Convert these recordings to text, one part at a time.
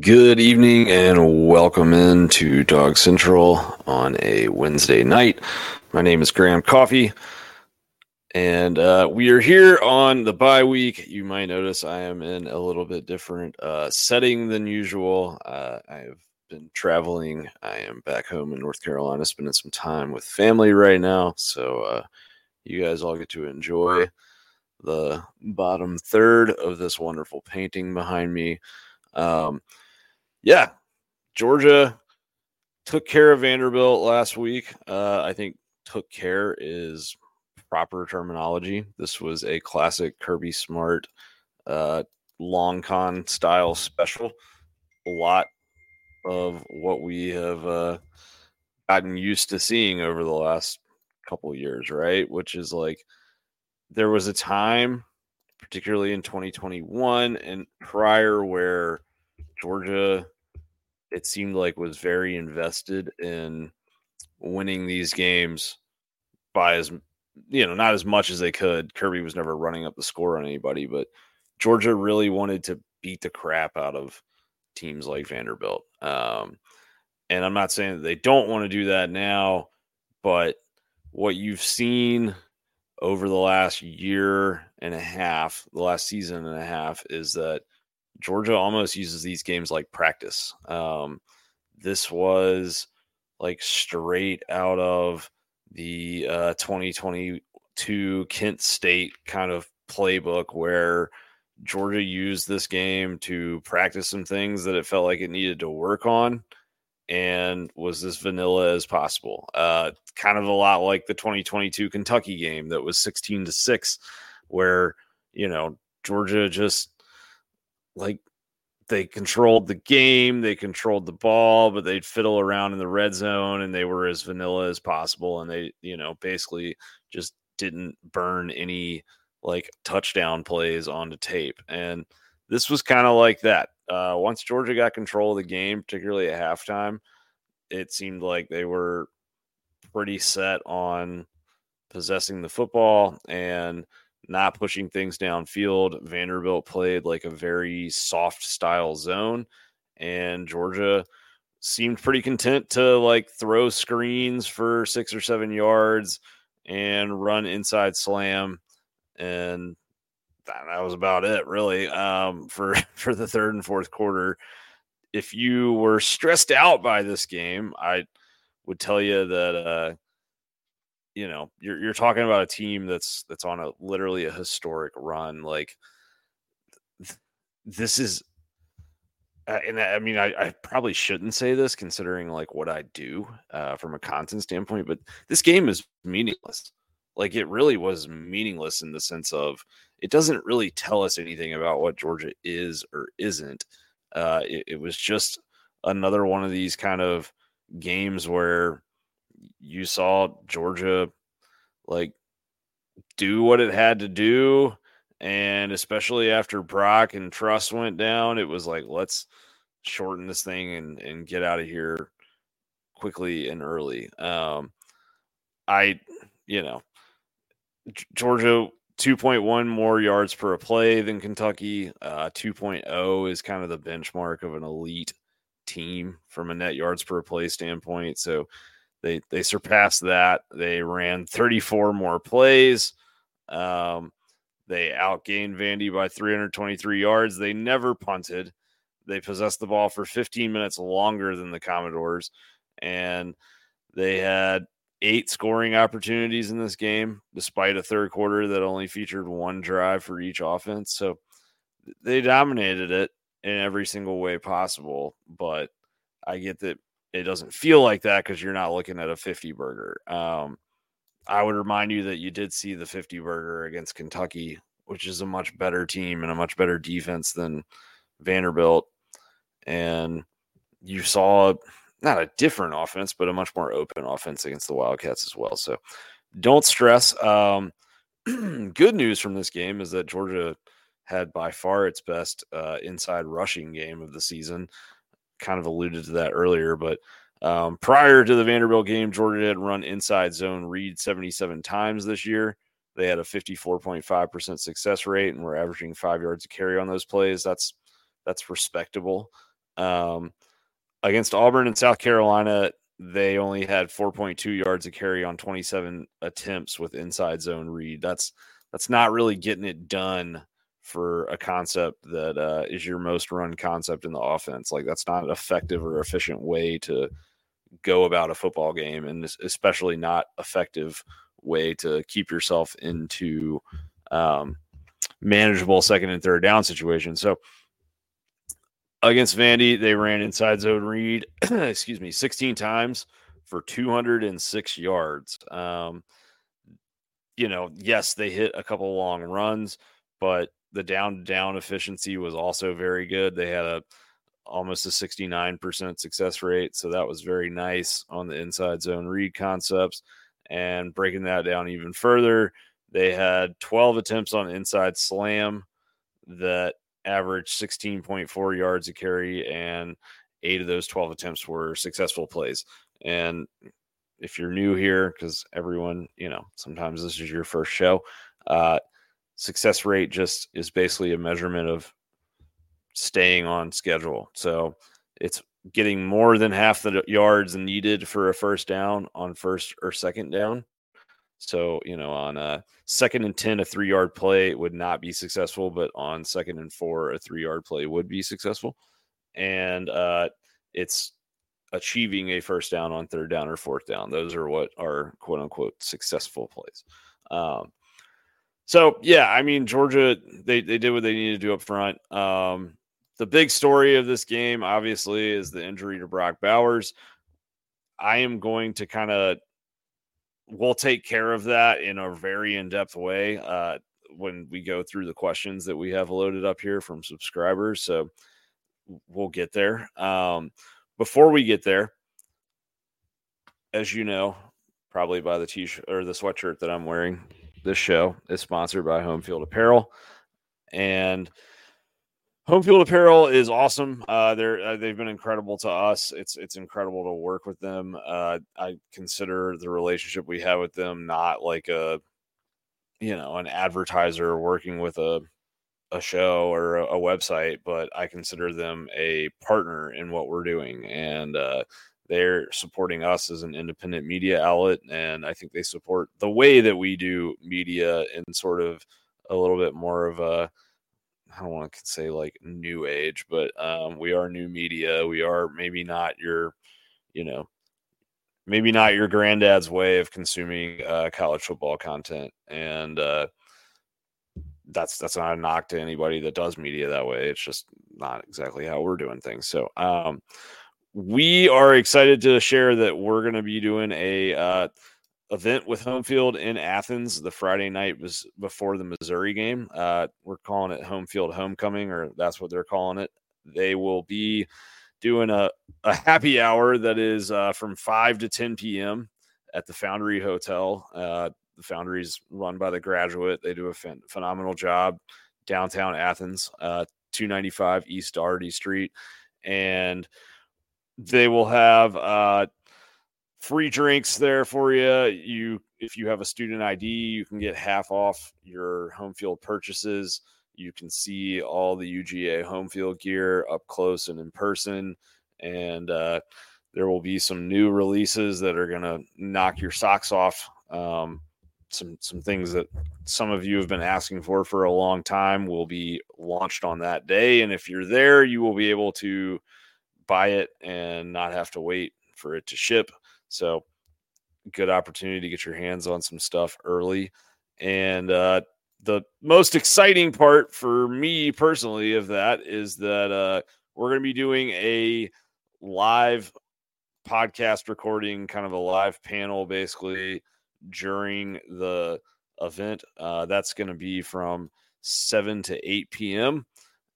Good evening and welcome in to DawgsCentral on a Wednesday night. My name is Graham Coffey, and uh, we are here on the bye week. You might notice I am in a little bit different uh, setting than usual. Uh, I have been traveling. I am back home in North Carolina, spending some time with family right now. So uh, you guys all get to enjoy the bottom third of this wonderful painting behind me. Um, yeah, Georgia took care of Vanderbilt last week. Uh, I think took care is proper terminology. This was a classic Kirby Smart uh, long con style special. A lot of what we have uh, gotten used to seeing over the last couple years, right? Which is like there was a time, particularly in 2021 and prior, where Georgia, it seemed like, was very invested in winning these games by as you know, not as much as they could. Kirby was never running up the score on anybody, but Georgia really wanted to beat the crap out of teams like Vanderbilt. Um, and I'm not saying that they don't want to do that now, but what you've seen over the last year and a half, the last season and a half, is that Georgia almost uses these games like practice. Um, this was like straight out of the uh, 2022 Kent State kind of playbook where Georgia used this game to practice some things that it felt like it needed to work on and was as vanilla as possible. Uh, kind of a lot like the 2022 Kentucky game that was 16 to 6, where, you know, Georgia just like they controlled the game, they controlled the ball, but they'd fiddle around in the red zone and they were as vanilla as possible. And they, you know, basically just didn't burn any like touchdown plays onto tape. And this was kind of like that. Uh, once Georgia got control of the game, particularly at halftime, it seemed like they were pretty set on possessing the football and not pushing things downfield. Vanderbilt played like a very soft style zone, and Georgia seemed pretty content to like throw screens for six or seven yards and run inside slam. And that was about it, really, um, for for the third and fourth quarter. If you were stressed out by this game, I would tell you that uh, you know you're you're talking about a team that's that's on a literally a historic run. Like th- this is, uh, and I mean I, I probably shouldn't say this considering like what I do uh, from a content standpoint, but this game is meaningless. Like it really was meaningless in the sense of it doesn't really tell us anything about what Georgia is or isn't. Uh, it, it was just another one of these kind of games where you saw Georgia like do what it had to do. And especially after Brock and Truss went down, it was like, let's shorten this thing and, and get out of here quickly and early. Um, I, you know, Georgia 2.1 more yards per play than Kentucky. Uh, 2.0 is kind of the benchmark of an elite team from a net yards per play standpoint. So they they surpassed that. They ran 34 more plays. Um, they outgained Vandy by 323 yards. They never punted. They possessed the ball for 15 minutes longer than the Commodores, and they had eight scoring opportunities in this game, despite a third quarter that only featured one drive for each offense. So they dominated it in every single way possible. But I get that it doesn't feel like that because you're not looking at a 50 burger. Um, I would remind you that you did see the 50 burger against Kentucky, which is a much better team and a much better defense than Vanderbilt. And you saw not a different offense, but a much more open offense against the Wildcats as well. So don't stress. Um, good news from this game is that Georgia had by far its best uh, inside rushing game of the season. Kind of alluded to that earlier, but um, prior to the Vanderbilt game, Georgia had run inside zone read 77 times this year. They had a 54.5% success rate and were averaging five yards to carry on those plays. That's that's respectable. Um, against Auburn and South Carolina, they only had 4.2 yards of carry on 27 attempts with inside zone read. That's that's not really getting it done for a concept that uh, is your most run concept in the offense. Like that's not an effective or efficient way to go about a football game, and especially not effective way to keep yourself into um, manageable second and third down situations. So against Vandy, they ran inside zone read, excuse me, 16 times for 206 yards. Um, you know, yes, they hit a couple long runs, but the down down efficiency was also very good. They had a almost a 69% success rate, so that was very nice on the inside zone read concepts. And breaking that down even further, they had 12 attempts on inside slam that averaged 16.4 yards a carry, and eight of those 12 attempts were successful plays. And if you're new here, because everyone, you know, sometimes this is your first show, uh, success rate just is basically a measurement of staying on schedule. So it's getting more than half the yards needed for a first down on first or second down. So, you know, on a second and 10, a three yard play would not be successful, but on second and four, a three yard play would be successful. And uh, it's achieving a first down on third down or fourth down. Those are what are quote unquote successful plays. Um, so yeah, I mean Georgia, they they did what they needed to do up front. Um, the big story of this game, obviously, is the injury to Brock Bowers. I am going to kind of we'll take care of that in a very in-depth way uh, when we go through the questions that we have loaded up here from subscribers. So we'll get there. Um, before we get there, as you know, probably by the t-shirt or the sweatshirt that I'm wearing, this show is sponsored by Home Field Apparel, and Home Field Apparel is awesome. Uh, they're uh, they've been incredible to us. It's it's incredible to work with them. Uh, I consider the relationship we have with them not like a you know an advertiser working with a a show or a, a website, but I consider them a partner in what we're doing, and uh, they're supporting us as an independent media outlet, and I think they support the way that we do media in sort of a little bit more of a I don't want to say like new age, but um, we are new media. We are maybe not your, you know, maybe not your granddad's way of consuming uh, college football content, and uh, that's that's not a knock to anybody that does media that way. It's just not exactly how we're doing things. So, um, we are excited to share that we're going to be doing a uh, event with home field in Athens. The Friday night was before the Missouri game. Uh, we're calling it home field homecoming, or that's what they're calling it. They will be doing a, a happy hour that is uh, from 5 to 10 p.m. at the Foundry Hotel. Uh, the Foundry is run by the graduate. They do a ph- phenomenal job downtown Athens, uh, 295 East Dougherty Street. And they will have uh, free drinks there for you. You if you have a student ID, you can get half off your home field purchases. You can see all the UGA home field gear up close and in person, and uh, there will be some new releases that are going to knock your socks off. Um, some some things that some of you have been asking for for a long time will be launched on that day, and if you're there, you will be able to buy it and not have to wait for it to ship. So, good opportunity to get your hands on some stuff early. And uh, the most exciting part for me personally of that is that uh, we're going to be doing a live podcast recording, kind of a live panel basically during the event. Uh, that's going to be from 7 to 8 p.m.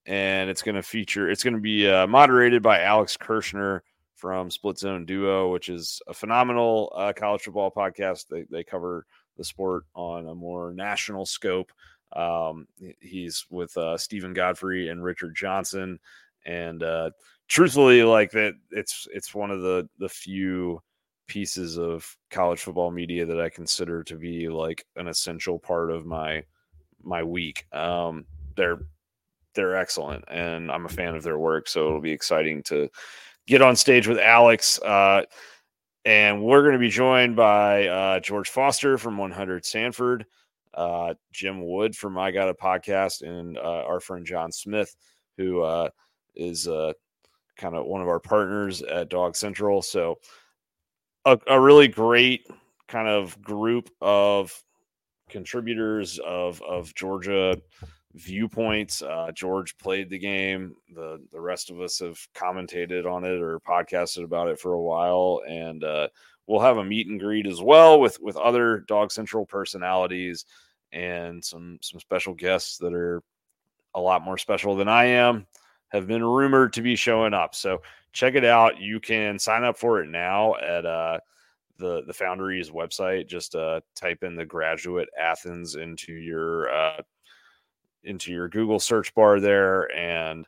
And it's going to feature, it's going to be uh, moderated by Alex Kirshner from Split Zone Duo, which is a phenomenal uh, college football podcast. They, they cover the sport on a more national scope. Um, he's with uh, Steven Godfrey and Richard Johnson, and uh, truthfully, like that, it's it's one of the the few pieces of college football media that I consider to be like an essential part of my my week. Um, they're they're excellent, and I'm a fan of their work. So it'll be exciting to get on stage with Alex. Uh, and we're going to be joined by uh, George Foster from 100 Sanford, uh, Jim Wood from I Got a Podcast, and uh, our friend John Smith, who uh, is uh, kind of one of our partners at DawgsCentral. So, a, a really great kind of group of contributors of of Georgia viewpoints. Uh, George played the game. The the rest of us have commentated on it or podcasted about it for a while, and uh, we'll have a meet and greet as well with with other DawgsCentral personalities and some some special guests that are a lot more special than I am. Have been rumored to be showing up. So check it out. You can sign up for it now at uh, the the Foundry's website. Just uh, type in the graduate Athens into your uh, into your Google search bar there and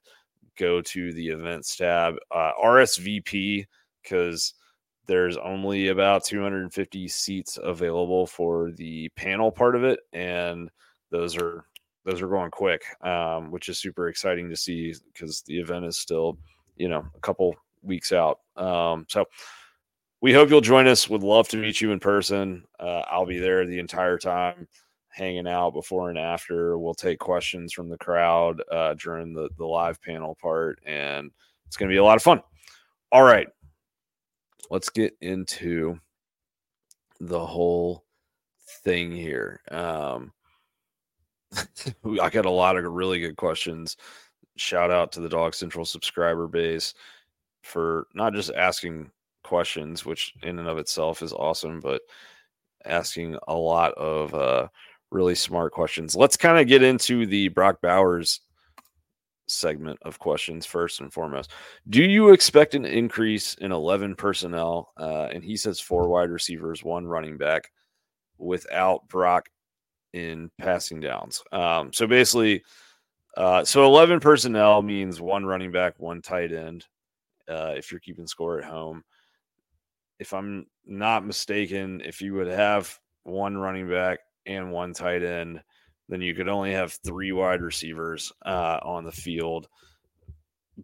go to the events tab. Uh, RSVP because there's only about 250 seats available for the panel part of it, and those are those are going quick, um, which is super exciting to see because the event is still, you know, a couple weeks out. Um, so we hope you'll join us. Would love to meet you in person. Uh, I'll be there the entire time hanging out before and after. We'll take questions from the crowd uh, during the, the live panel part, and it's going to be a lot of fun. All right, let's get into the whole thing here. Um, I got a lot of really good questions. Shout out to the DawgsCentral subscriber base for not just asking questions, which in and of itself is awesome, but asking a lot of uh, really smart questions. Let's kind of get into the Brock Bowers segment of questions first and foremost. Do you expect an increase in 11 personnel? Uh, and he says four wide receivers, one running back without Brock in passing downs. Um, so basically, uh, so 11 personnel means one running back, one tight end. Uh, if you're keeping score at home, if I'm not mistaken, if you would have one running back and one tight end, then you could only have three wide receivers uh, on the field.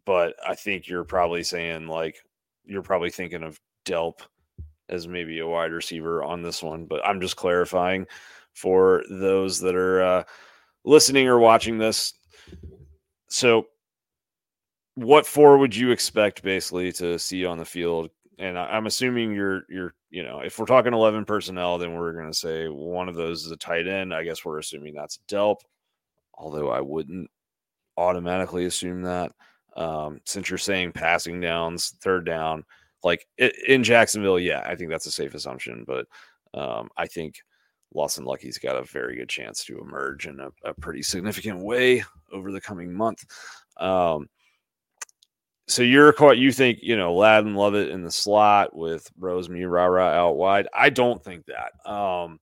But I think you're probably saying like you're probably thinking of Delp as maybe a wide receiver on this one. But I'm just clarifying for those that are uh, listening or watching this. So, what four would you expect basically to see on the field and I, am assuming you're you're you know if we're talking 11 personnel, then we're going to say one of those is a tight end. I guess we're assuming that's Delp, although I wouldn't automatically assume that um, since you're saying passing downs, third down, like in Jacksonville, yeah, I think that's a safe assumption. But um, I think Lawson Luckie's got a very good chance to emerge in a, a pretty significant way over the coming month. Um, so you're caught. You think you know Ladd and Lovett in the slot with Rose Me Rara out wide? I don't think that. Um,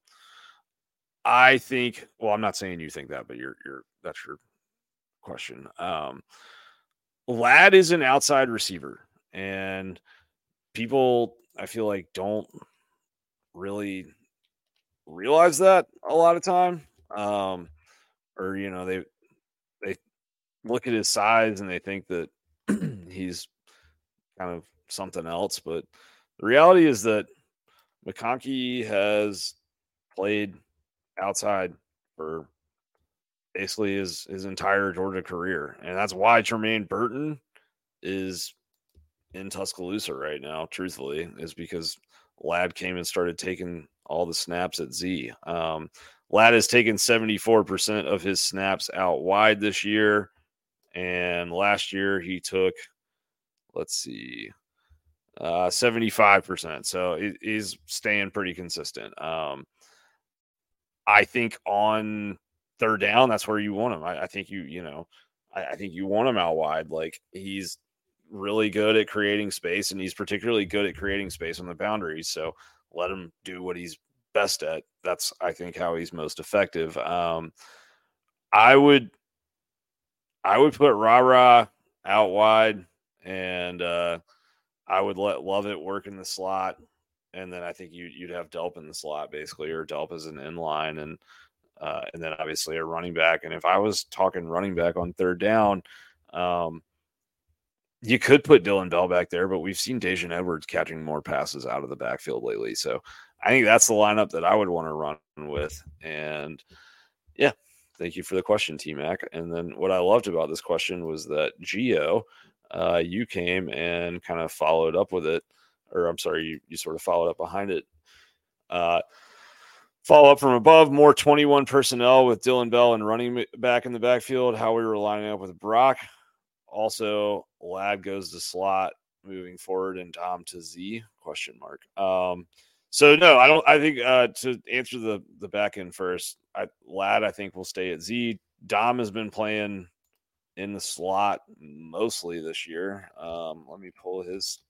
I think. Well, I'm not saying you think that, but you're you're that's your question. Um, Ladd is an outside receiver, and people I feel like don't really realize that a lot of time. Um, or you know they they look at his size and they think that he's kind of something else. But the reality is that McConkey has played outside for basically his his entire Georgia career, and that's why Jermaine Burton is in Tuscaloosa right now. Truthfully, is because Ladd came and started taking all the snaps at Z. Um, Ladd has taken 74% of his snaps out wide this year. And last year he took, let's see, uh, 75%. So he, he's staying pretty consistent. Um, I think on third down, that's where you want him. I, I think you, you know, I, I think you want him out wide. Like he's really good at creating space and he's particularly good at creating space on the boundaries. So let him do what he's best at. That's, I think, how he's most effective. Um, I would I would put Rara out wide, and uh, I would let Lovett work in the slot, and then I think you you'd have Delp in the slot basically, or Delp as an inline, and uh, and then obviously a running back. And if I was talking running back on third down, um, you could put Dillon Bell back there, but we've seen Daijun Edwards catching more passes out of the backfield lately. So I think that's the lineup that I would want to run with. And yeah, thank you for the question, T Mac. And then what I loved about this question was that Geo, uh, you came and kind of followed up with it, or I'm sorry, you, you sort of followed up behind it. Uh, follow up from above, more 21 personnel with Dillon Bell and running back in the backfield. How we were lining up with Brock. Also, Ladd goes to slot moving forward and Dom to Z question mark. Um, so no, I don't. I think uh, to answer the the back end first, I, Ladd I think will stay at Z. Dom has been playing in the slot mostly this year. Um, let me pull his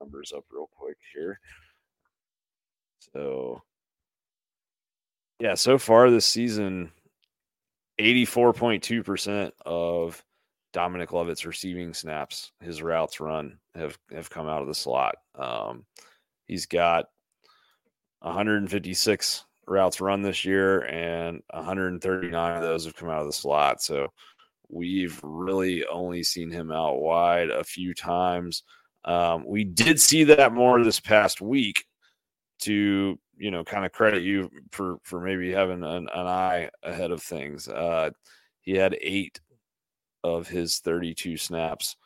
numbers up real quick here. So yeah, so far this season, 84.2% of Dominic Lovett's receiving snaps, his routes run have have come out of the slot. Um, he's got 156 routes run this year, and 139 of those have come out of the slot. So we've really only seen him out wide a few times. Um, we did see that more this past week to you know kind of credit you for for maybe having an, an eye ahead of things. Uh, he had eight of his 32 snaps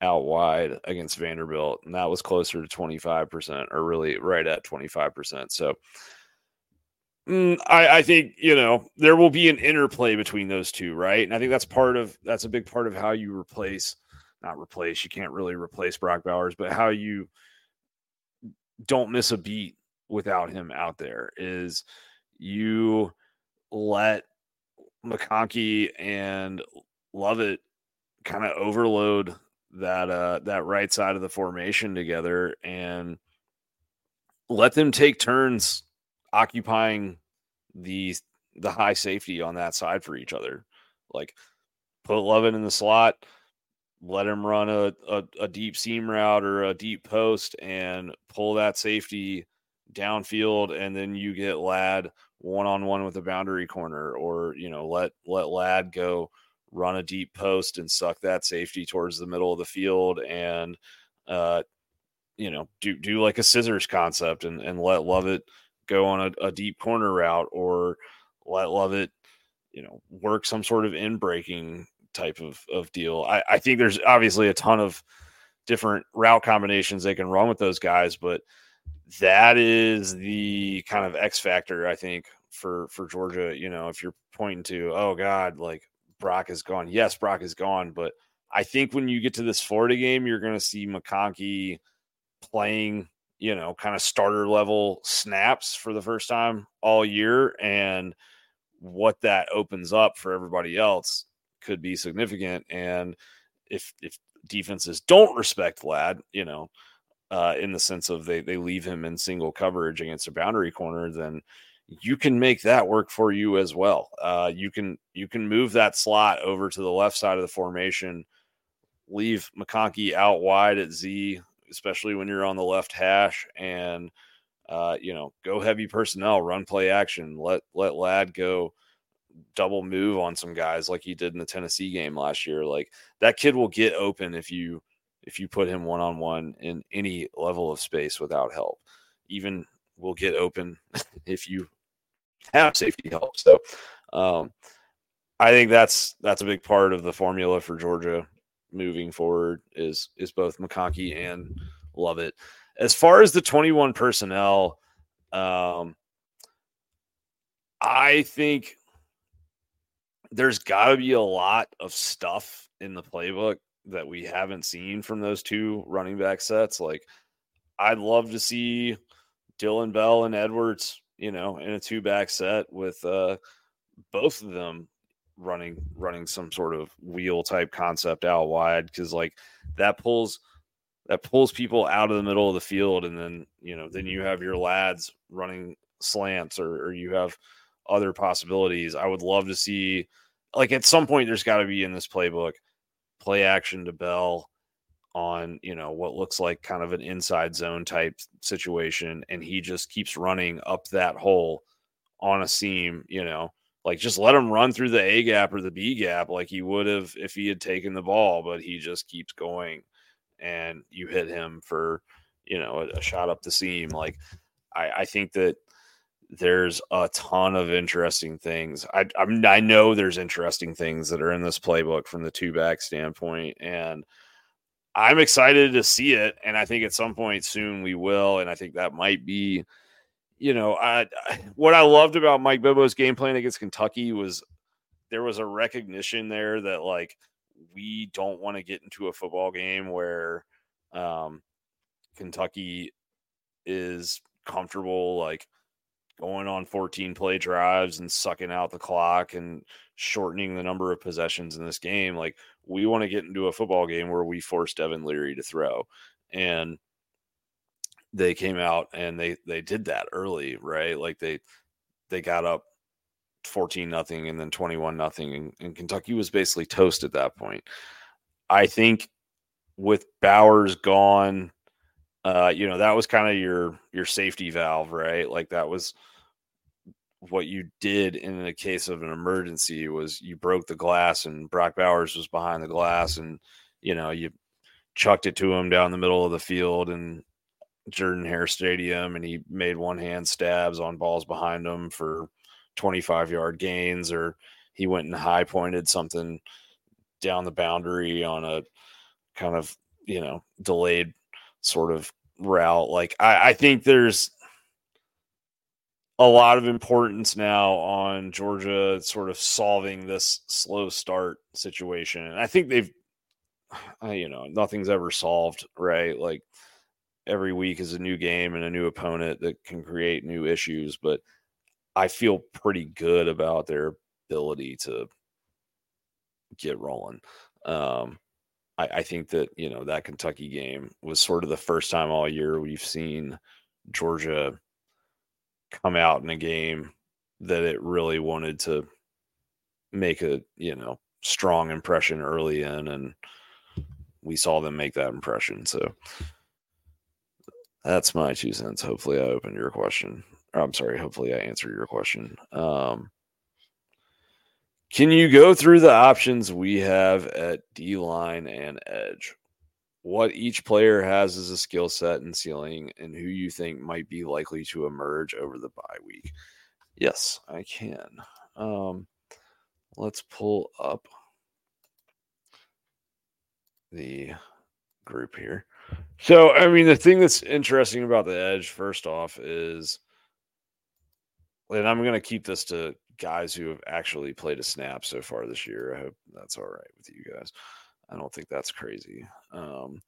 out wide against Vanderbilt, and that was closer to 25%, or really right at 25%. So mm, I, I think you know there will be an interplay between those two, right? And I think that's part of that's a big part of how you replace, not replace. You can't really replace Brock Bowers, but how you don't miss a beat without him out there is you let McConkey and Lovett kind of overload that uh that right side of the formation together and let them take turns occupying the the high safety on that side for each other. Like put Lovett in the slot, let him run a, a, a deep seam route or a deep post and pull that safety downfield and then you get Ladd one on one with a boundary corner or you know let let Ladd go run a deep post and suck that safety towards the middle of the field and uh you know do do like a scissors concept and and let Lovett go on a, a deep corner route or let Lovett you know work some sort of in breaking type of of deal. I, I think there's obviously a ton of different route combinations they can run with those guys, but that is the kind of X factor I think for for Georgia. You know, if you're pointing to oh god, like Brock is gone. Yes, Brock is gone, but I think when you get to this Florida game, you're going to see McConkey playing, you know, kind of starter level snaps for the first time all year. And what that opens up for everybody else could be significant. And if, if defenses don't respect Ladd, you know, uh, in the sense of they, they leave him in single coverage against a boundary corner, then you can make that work for you as well. Uh, you can you can move that slot over to the left side of the formation, leave McConkey out wide at Z, especially when you're on the left hash, and uh, you know go heavy personnel, run play action, let let Ladd go double move on some guys like he did in the Tennessee game last year. Like that kid will get open if you if you put him one on one in any level of space without help. Even will get open if you have safety help. So um, I think that's that's a big part of the formula for Georgia moving forward is is both McConkey and Lovett. As far as the 21 personnel, um, I think there's got to be a lot of stuff in the playbook that we haven't seen from those two running back sets. Like, I'd love to see Dillon Bell and Edwards, you know, in a two back set with uh, both of them running running some sort of wheel type concept out wide because like that pulls that pulls people out of the middle of the field and then you know then you have your lads running slants or, or you have other possibilities. I would love to see like at some point there's got to be in this playbook play action to bell on you know what looks like kind of an inside zone type situation and he just keeps running up that hole on a seam you know Like just let him run through the A gap or the B gap like he would have if he had taken the ball, but he just keeps going and you hit him for, you know, a, a shot up the seam. Like I, I think that there's a ton of interesting things. I I'm, i know there's interesting things that are in this playbook from the two back standpoint, and I'm excited to see it. And I think at some point soon we will. And I think that might be, you know, I, I what I loved about Mike Bobo's game plan against Kentucky was there was a recognition there that like we don't want to get into a football game where um, Kentucky is comfortable like going on 14 play drives and sucking out the clock and shortening the number of possessions in this game. Like we want to get into a football game where we force Devin Leary to throw. And they came out and they they did that early, right? Like they they got up 14 nothing and then 21 nothing and, Kentucky was basically toast at that point. I think with Bowers gone, uh, you know, that was kind of your your safety valve, right? Like that was what you did in the case of an emergency was you broke the glass and Brock Bowers was behind the glass and you know you chucked it to him down the middle of the field and Jordan Hare Stadium and he made one hand stabs on balls behind him for 25 yard gains or he went and high pointed something down the boundary on a kind of you know delayed sort of route like I, I think there's a lot of importance now on Georgia sort of solving this slow start situation. And I think they've, you know, nothing's ever solved, right? Like every week is a new game and a new opponent that can create new issues. But I feel pretty good about their ability to get rolling. Um, I, I think that, you know, that Kentucky game was sort of the first time all year we've seen Georgia come out in a game that it really wanted to make a you know strong impression early in and we saw them make that impression so that's my two cents hopefully i opened your question i'm sorry hopefully i answered your question um, can you go through the options we have at d line and edge what each player has as a skill set and ceiling and who you think might be likely to emerge over the bye week. Yes, I can. Um, let's pull up the group here. So, I mean, the thing that's interesting about the edge, first off, is, and I'm going to keep this to guys who have actually played a snap so far this year. I hope that's all right with you guys. I don't think that's crazy. Um,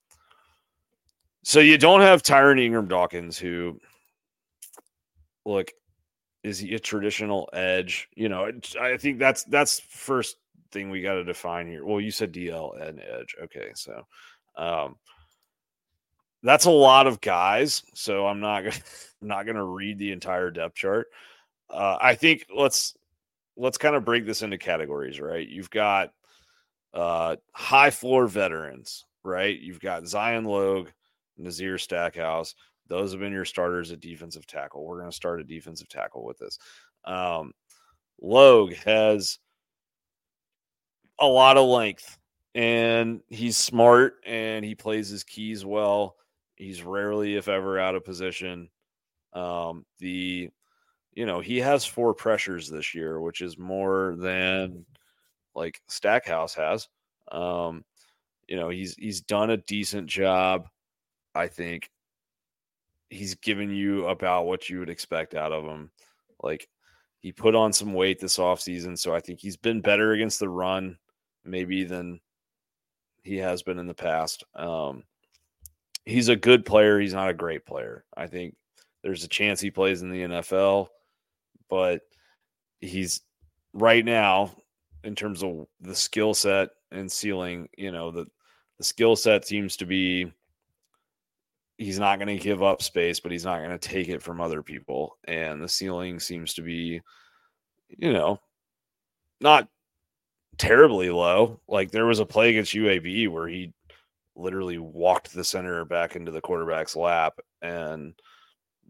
so you don't have Tyrion Ingram-Dawkins, who, look, is he a traditional edge? You know, I think that's that's first thing we got to define here. Well, you said DL and edge. Okay, so um, that's a lot of guys. So I'm not gonna not gonna read the entire depth chart. Uh, I think let's let's kind of break this into categories, right? You've got uh, high floor veterans, right? You've got Zion Logue, Nazir Stackhouse. Those have been your starters at defensive tackle. We're going to start a defensive tackle with this. Um, Logue has a lot of length and he's smart and he plays his keys well. He's rarely, if ever, out of position. Um, the you know, he has four pressures this year, which is more than like Stackhouse has. Um, you know, he's he's done a decent job. I think he's given you about what you would expect out of him. Like he put on some weight this offseason, so I think he's been better against the run, maybe than he has been in the past. Um, he's a good player. He's not a great player. I think there's a chance he plays in the NFL, but he's right now in terms of the skill set and ceiling, you know, the the skill set seems to be he's not going to give up space, but he's not going to take it from other people. And the ceiling seems to be, you know, not terribly low. Like there was a play against UAB where he literally walked the center back into the quarterback's lap. And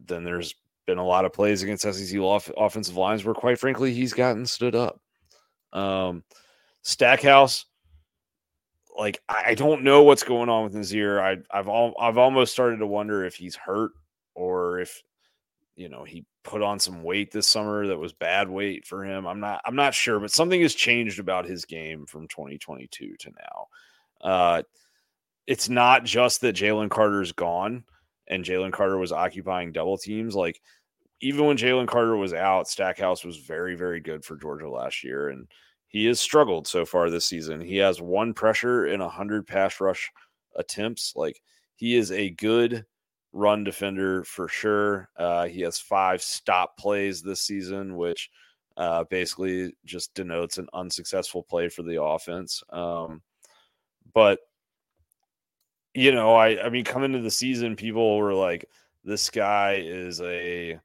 then there's been a lot of plays against SEC off- offensive lines where, quite frankly, he's gotten stood up. Um, Stackhouse, like I don't know what's going on with Nazir. I, I've all, I've almost started to wonder if he's hurt or if you know he put on some weight this summer that was bad weight for him. I'm not I'm not sure, but something has changed about his game from 2022 to now. Uh, it's not just that Jalen Carter's gone and Jalen Carter was occupying double teams. Like even when Jalen Carter was out, Stackhouse was very very good for Georgia last year, and he has struggled so far this season. He has one pressure in a hundred pass rush attempts. Like he is a good run defender for sure. Uh, he has five stop plays this season, which uh, basically just denotes an unsuccessful play for the offense. Um, but you know, I I mean, coming into the season, people were like, "This guy is a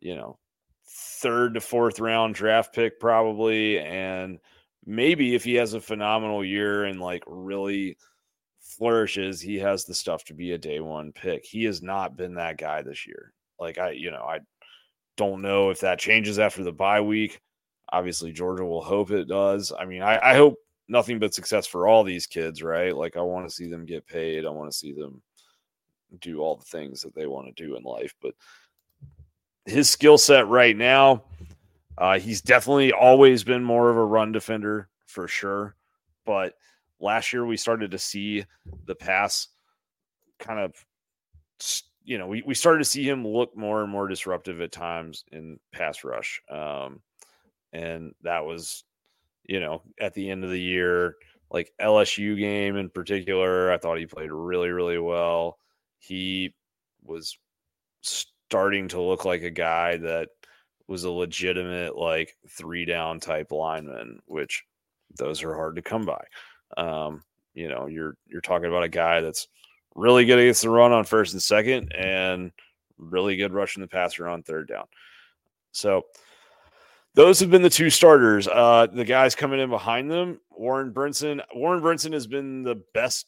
you know third to fourth round draft pick probably, and maybe if he has a phenomenal year and like really." flourishes, he has the stuff to be a day one pick. He has not been that guy this year. Like I, you know, I don't know if that changes after the bye week. Obviously, Georgia will hope it does. I mean, I, I hope nothing but success for all these kids, right? Like I want to see them get paid. I want to see them do all the things that they want to do in life. But his skill set right now, uh, he's definitely always been more of a run defender for sure. But last year we started to see the pass kind of you know we, we started to see him look more and more disruptive at times in pass rush um, and that was you know at the end of the year like lsu game in particular i thought he played really really well he was starting to look like a guy that was a legitimate like three down type lineman which those are hard to come by um, you know, you're you're talking about a guy that's really good against the run on first and second, and really good rushing the passer on third down. So those have been the two starters. Uh, the guys coming in behind them, Warren Brinson. Warren Brinson has been the best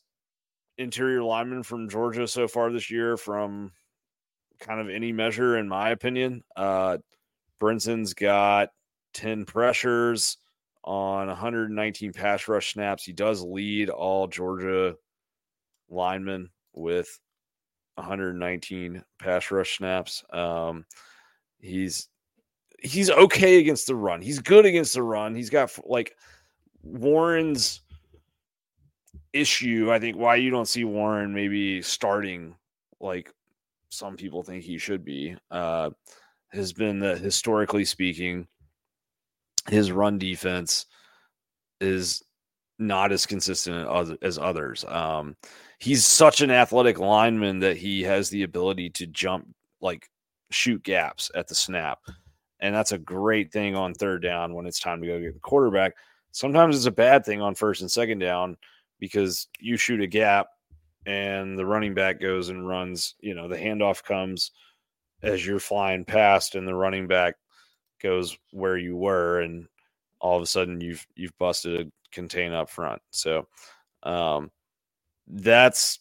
interior lineman from Georgia so far this year, from kind of any measure, in my opinion. Uh, Brinson's got 10 pressures on 119 pass rush snaps. He does lead all Georgia linemen with 119 pass rush snaps. Um, he's he's okay against the run. He's good against the run. He's got like Warren's issue. I think why you don't see Warren maybe starting like some people think he should be uh, has been that historically speaking his run defense is not as consistent as others. Um, he's such an athletic lineman that he has the ability to jump, like shoot gaps at the snap. And that's a great thing on third down when it's time to go get the quarterback. Sometimes it's a bad thing on first and second down because you shoot a gap and the running back goes and runs, you know, the handoff comes as you're flying past and the running back goes where you were and all of a sudden you've you've busted a contain up front so um that's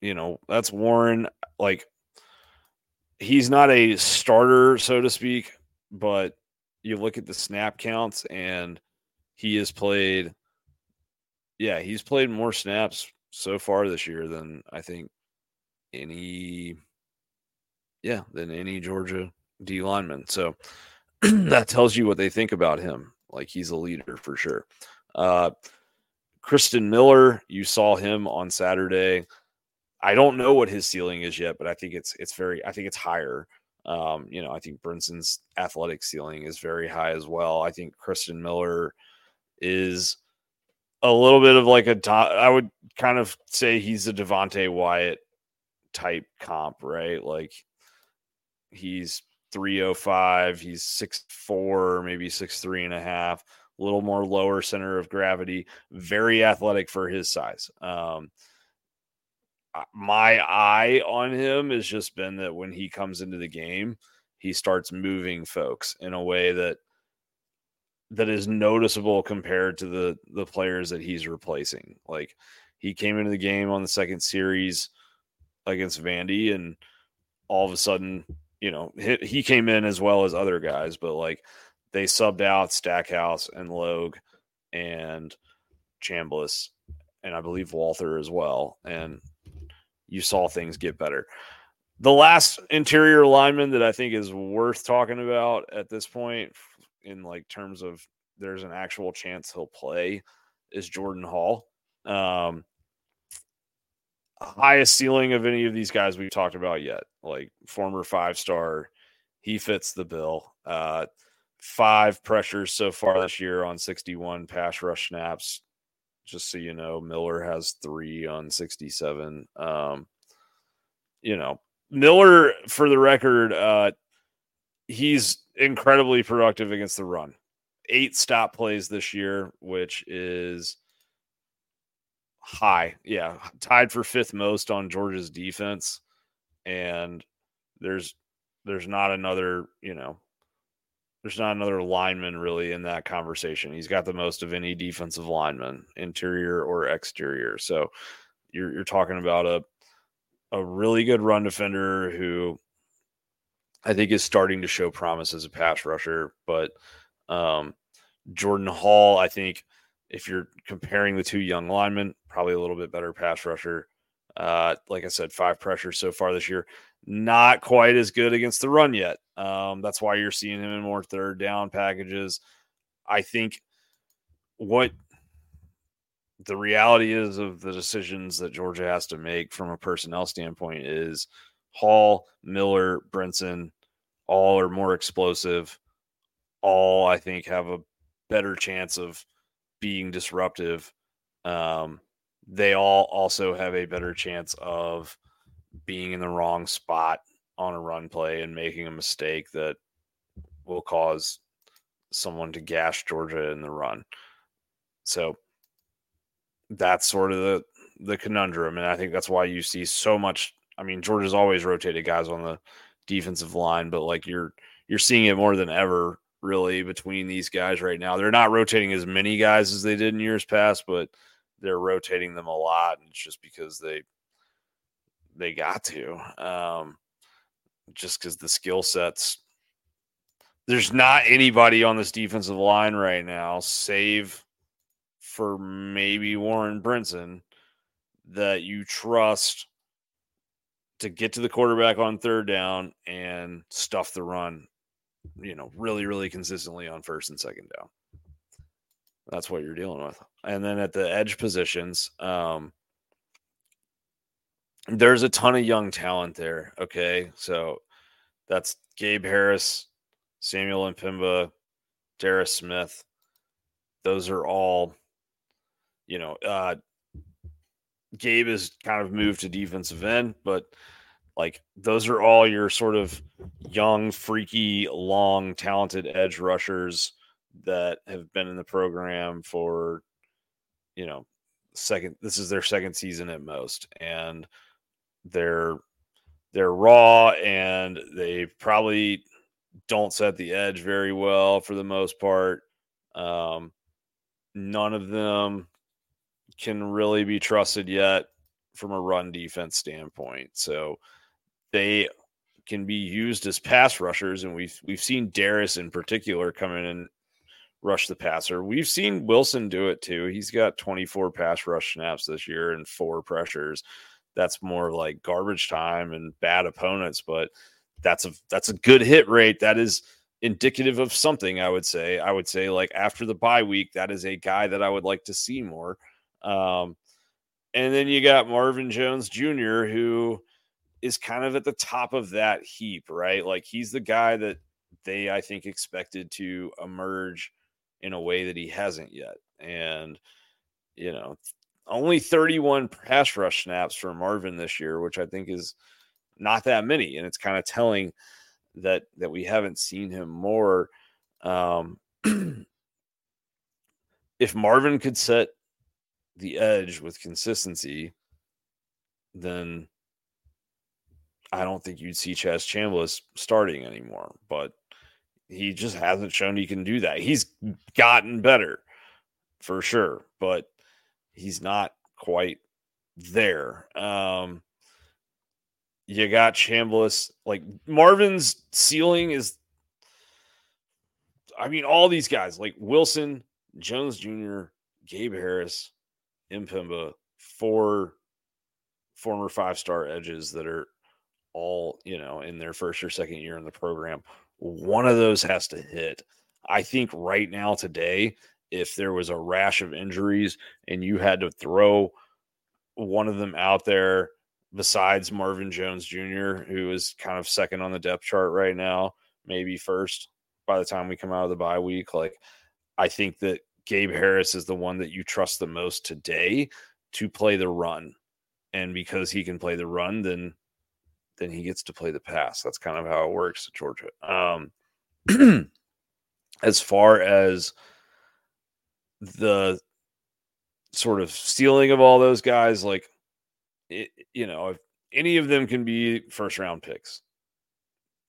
you know that's warren like he's not a starter so to speak but you look at the snap counts and he has played yeah he's played more snaps so far this year than i think any yeah than any georgia D lineman. So that tells you what they think about him. Like he's a leader for sure. Uh, Christen Miller, you saw him on Saturday. I don't know what his ceiling is yet, but I think it's it's very I think it's higher. Um, you know, I think Brinson's athletic ceiling is very high as well. I think Christen Miller is a little bit of like a I would kind of say he's a Devonte Wyatt type comp, right? Like he's 305. He's six four, maybe six three and a half, a little more lower center of gravity, very athletic for his size. Um, my eye on him has just been that when he comes into the game, he starts moving folks in a way that that is noticeable compared to the the players that he's replacing. Like he came into the game on the second series against Vandy and all of a sudden you know, he, he came in as well as other guys, but like they subbed out Stackhouse and Logue and Chambliss and I believe Walther as well. And you saw things get better. The last interior lineman that I think is worth talking about at this point, in like terms of there's an actual chance he'll play, is Jordan Hall. Um, highest ceiling of any of these guys we've talked about yet. Like former five star, he fits the bill. Uh, five pressures so far this year on 61 pass rush snaps. Just so you know, Miller has three on 67. Um, you know, Miller, for the record, uh, he's incredibly productive against the run. Eight stop plays this year, which is high. Yeah, tied for fifth most on Georgia's defense. And there's there's not another, you know, there's not another lineman really in that conversation. He's got the most of any defensive lineman, interior or exterior. So you're you're talking about a a really good run defender who I think is starting to show promise as a pass rusher. But um, Jordan Hall, I think if you're comparing the two young linemen, probably a little bit better pass rusher. Uh, like I said, five pressures so far this year. Not quite as good against the run yet. Um, that's why you're seeing him in more third down packages. I think what the reality is of the decisions that Georgia has to make from a personnel standpoint is Hall, Miller, Brinson, all are more explosive. All I think have a better chance of being disruptive. Um, they all also have a better chance of being in the wrong spot on a run play and making a mistake that will cause someone to gash Georgia in the run. So that's sort of the the conundrum, and I think that's why you see so much. I mean, Georgia's always rotated guys on the defensive line, but like you're you're seeing it more than ever, really, between these guys right now. They're not rotating as many guys as they did in years past, but they're rotating them a lot, and it's just because they they got to. Um, just because the skill sets there's not anybody on this defensive line right now, save for maybe Warren Brinson, that you trust to get to the quarterback on third down and stuff the run, you know, really, really consistently on first and second down. That's what you're dealing with. And then at the edge positions, um, there's a ton of young talent there. Okay. So that's Gabe Harris, Samuel M'Pemba, Darris Smith. Those are all, you know, uh, Gabe has kind of moved to defensive end, but like those are all your sort of young, freaky, long, talented edge rushers that have been in the program for, you know, second. This is their second season at most, and they're they're raw and they probably don't set the edge very well for the most part. Um, none of them can really be trusted yet from a run defense standpoint. So they can be used as pass rushers, and we've we've seen Darris in particular come in and rush the passer. We've seen Wilson do it too. He's got 24 pass rush snaps this year and four pressures that's more like garbage time and bad opponents, but that's a that's a good hit rate. That is indicative of something, I would say. I would say like after the bye week, that is a guy that I would like to see more. Um, and then you got Marvin Jones Jr., who is kind of at the top of that heap, right? Like he's the guy that they, I think, expected to emerge in a way that he hasn't yet. And, you know, only 31 pass rush snaps for Marvin this year, which I think is not that many, and it's kind of telling that that we haven't seen him more. Um, if Marvin could set the edge with consistency, then I don't think you'd see Chaz Chambliss starting anymore. But he just hasn't shown he can do that. He's gotten better for sure, but he's not quite there. Um, you got Chambliss. Like Marvin's ceiling is, I mean, all these guys like Wilson, Jones Jr., Gabe Harris, M'Pemba, four former five star edges that are all, you know, in their first or second year in the program. One of those has to hit. I think right now, today, if there was a rash of injuries and you had to throw one of them out there besides Marvin Jones Jr., who is kind of second on the depth chart right now, maybe first by the time we come out of the bye week. Like, I think that Gabe Harris is the one that you trust the most today to play the run. And because he can play the run, then then he gets to play the pass. That's kind of how it works at Georgia. Um, as far as the sort of stealing of all those guys, like it, you know, if any of them can be first round picks,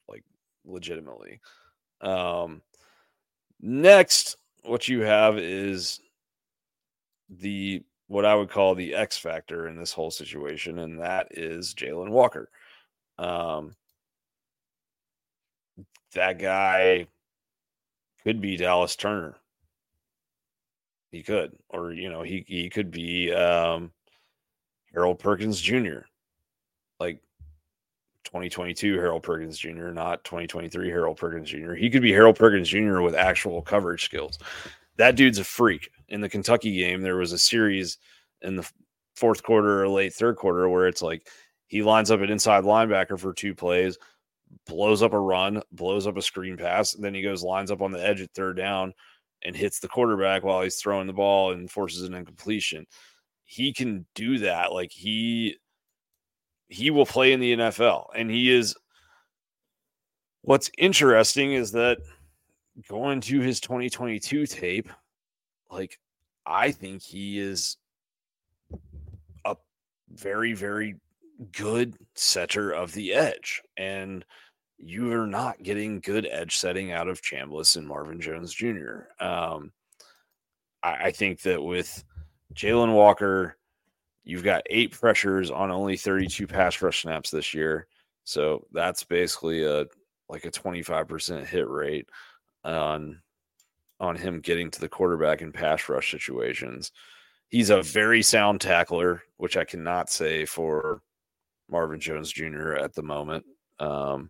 like legitimately. Um, next, what you have is the what I would call the X factor in this whole situation, and that is Jalon Walker. Um, that guy could be Dallas Turner. He could, or you know, he he could be um, Harold Perkins Jr. Like 2022 Harold Perkins Jr., not 2023 Harold Perkins Jr. He could be Harold Perkins Jr. with actual coverage skills. That dude's a freak. In the Kentucky game, there was a series in the fourth quarter or late third quarter where it's like he lines up an inside linebacker for two plays, blows up a run, blows up a screen pass, then he goes lines up on the edge at third down and hits the quarterback while he's throwing the ball and forces an incompletion. He can do that. Like he he will play in the NFL and he is what's interesting is that going to his 2022 tape like I think he is a very very good setter of the edge. And you are not getting good edge setting out of Chambliss and Marvin Jones Jr. Um, I, I think that with Jalon Walker, you've got eight pressures on only 32 pass rush snaps this year. So that's basically a like a 25% hit rate on on him getting to the quarterback in pass rush situations. He's a very sound tackler, which I cannot say for Marvin Jones Jr. at the moment. Um,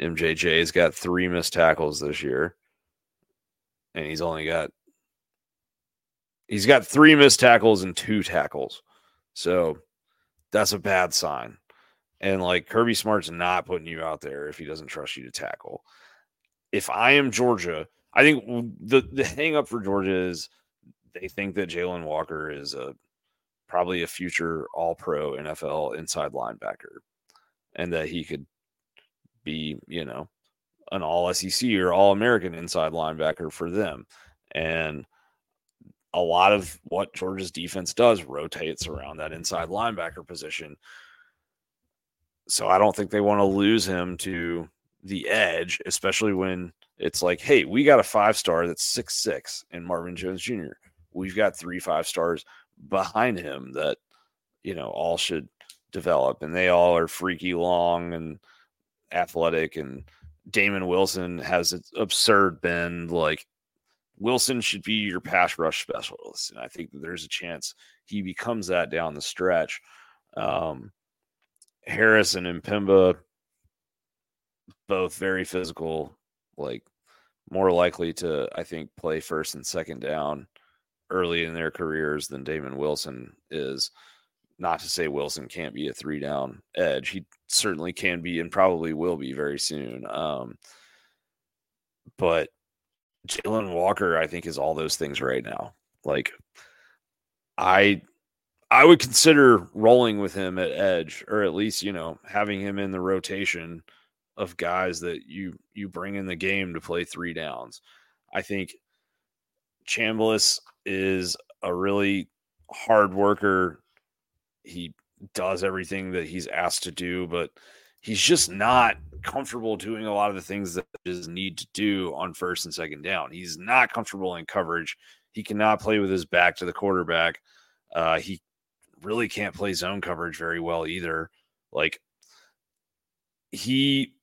MJJ's got three missed tackles this year, and he's only got He's got three missed tackles and two tackles. So that's a bad sign. And like Kirby Smart's not putting you out there if he doesn't trust you to tackle. If I am Georgia, I think the the hang up for Georgia is they think that Jalon Walker is a probably a future all pro NFL inside linebacker and that he could be, you know, an all SEC or all American inside linebacker for them. And a lot of what Georgia's defense does rotates around that inside linebacker position. So I don't think they want to lose him to the edge, especially when it's like, hey, we got a five star that's six six in Marvin Jones Jr. We've got three five stars behind him that you know all should develop, and they all are freaky long and athletic. And Damon Wilson has an absurd bend, like Wilson should be your pass rush specialist. And I think there's a chance he becomes that down the stretch. Um, Harris and M'Pemba, both very physical, like more likely to, I think, play first and second down early in their careers than Damon Wilson is. Not to say Wilson can't be a three down edge. He certainly can be and probably will be very soon. Um, but Jalon Walker, I think, is all those things right now. Like, I I would consider rolling with him at edge, or at least you know having him in the rotation of guys that you you bring in the game to play three downs. I think Chambliss is a really hard worker. He does everything that he's asked to do, but he's just not comfortable doing a lot of the things that his need to do on first and second down. He's not comfortable in coverage. He cannot play with his back to the quarterback. Uh, he really can't play zone coverage very well either. Like he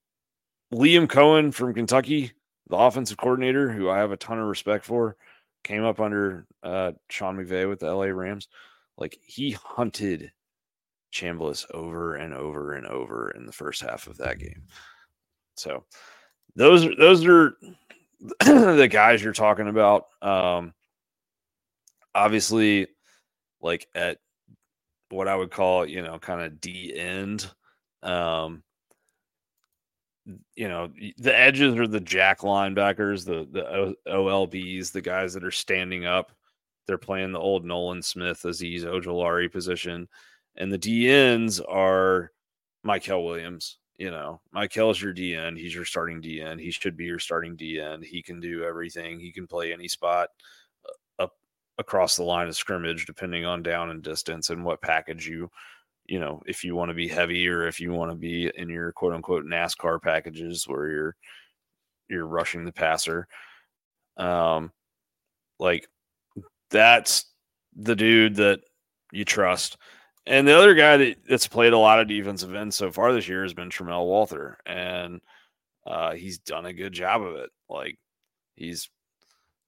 Liam Coen from Kentucky, the offensive coordinator, who I have a ton of respect for, came up under uh, Sean McVay with the LA Rams. Like he hunted Chambliss over and over and over in the first half of that game. So those are those are the guys you're talking about. Um, obviously, like at what I would call, you know, kind of D end. Um, you know, the edges are the jack linebackers, the the OLBs, the guys that are standing up. They're playing the old Nolan Smith, Azeez Ojulari position, and the DNs are Mykel Williams. You know, is your DN. He's your starting DN. He should be your starting DN. He can do everything. He can play any spot uh, up across the line of scrimmage, depending on down and distance and what package you you know, if you want to be heavy or if you want to be in your quote unquote NASCAR packages where you're you're rushing the passer. Um like that's the dude that you trust. And the other guy that, that's played a lot of defensive ends so far this year has been Tramel Walthour. And uh, he's done a good job of it. Like he's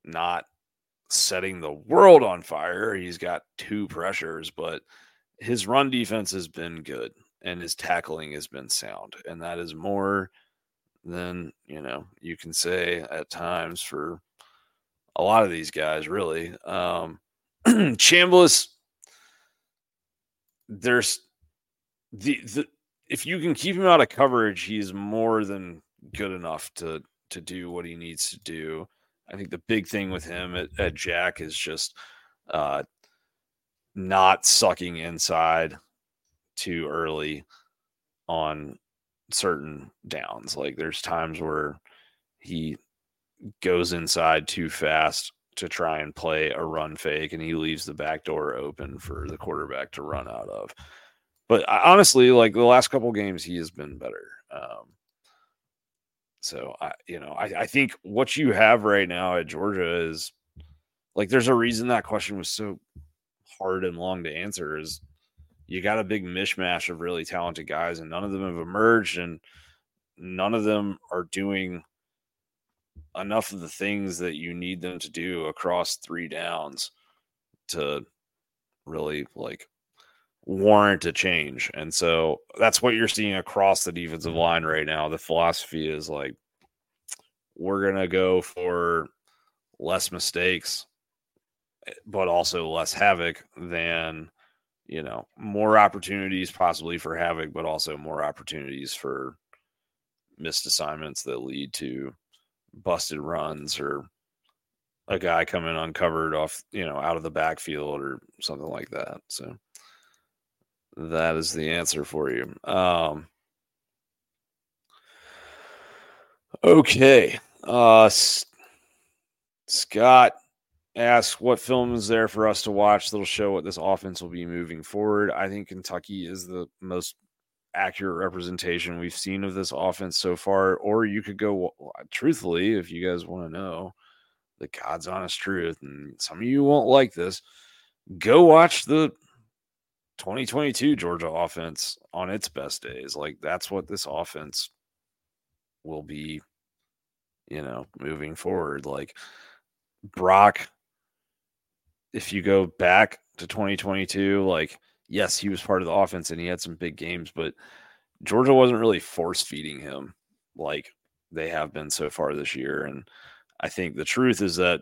not setting the world on fire. He's got two pressures, but his run defense has been good and his tackling has been sound. And that is more than, you know, you can say at times for a lot of these guys, really. Um, Chambliss, there's the, the, if you can keep him out of coverage, he's more than good enough to to do what he needs to do. I think the big thing with him at, at Jack is just uh, not sucking inside too early on certain downs. Like there's times where he goes inside too fast to try and play a run fake and he leaves the back door open for the quarterback to run out of. But honestly, like the last couple games, he has been better. Um, so I, you know, I, I think what you have right now at Georgia is like there's a reason that question was so hard and long to answer is you got a big mishmash of really talented guys and none of them have emerged and none of them are doing enough of the things that you need them to do across three downs to really like warrant a change. And so that's what you're seeing across the defensive mm-hmm. line right now. The philosophy is like we're going to go for less mistakes eh, but also less havoc than you know more opportunities possibly for havoc but also more opportunities for missed assignments that lead to busted runs or a guy coming uncovered off you know out of the backfield or something like that. So that is the answer for you. Um okay. Uh scott asks what film is there for us to watch that'll show what this offense will be moving forward. I think Kentucky is the most accurate representation we've seen of this offense so far. Or you could go truthfully, if you guys want to know the God's honest truth, and some of you won't like this, go watch the 2022 Georgia offense on its best days. Like that's what this offense will be, you know, moving forward. Like Brock if you go back to 2022, like, yes, he was part of the offense and he had some big games, but Georgia wasn't really force feeding him like they have been so far this year. And I think the truth is that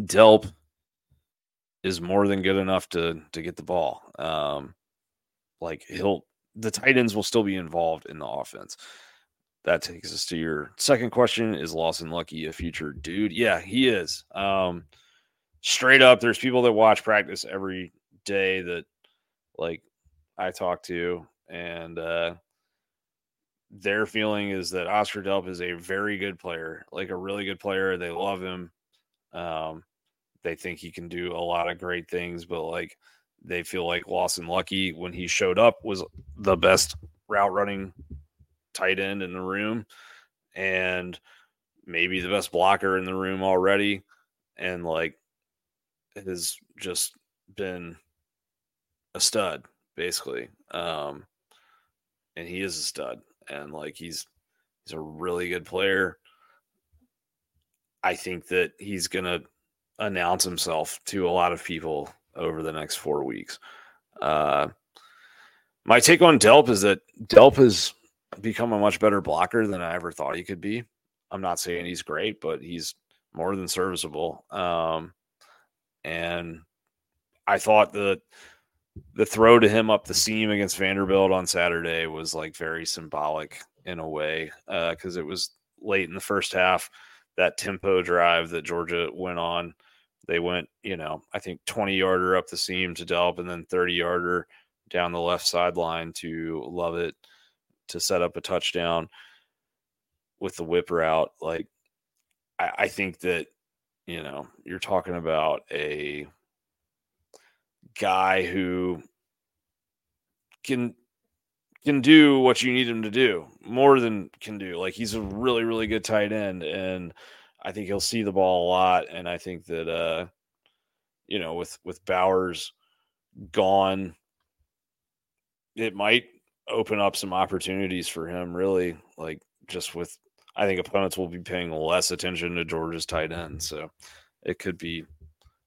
Delp is more than good enough to to get the ball. Um, like he'll the tight ends will still be involved in the offense. That takes us to your second question: Is Lawson Luckie a future dude? Yeah, he is. Um, straight up, there's people that watch practice every day that like I talked to, and uh, their feeling is that Oscar Delp is a very good player, like a really good player. They love him. Um, they think he can do a lot of great things, but like they feel like Lawson Luckie when he showed up was the best route running tight end in the room and maybe the best blocker in the room already. And like has just been a stud, basically. Um, and he is a stud, and like he's he's a really good player. I think that he's gonna announce himself to a lot of people over the next four weeks. Uh, my take on Delp is that Delp has become a much better blocker than I ever thought he could be. I'm not saying he's great, but he's more than serviceable. Um, and I thought that the throw to him up the seam against Vanderbilt on Saturday was like very symbolic in a way because uh, it was late in the first half. That tempo drive that Georgia went on, they went, you know, I think 20 yarder up the seam to Delp and then 30 yarder down the left sideline to Lovett to set up a touchdown with the whip route. Like, I, I think that, you know, you're talking about a guy who can can do what you need him to do more than can do. Like he's a really, really good tight end, and I think he'll see the ball a lot. And I think that uh, you know, with with Bowers gone, it might open up some opportunities for him. Really, like just with, I think opponents will be paying less attention to Georgia's tight end, so it could be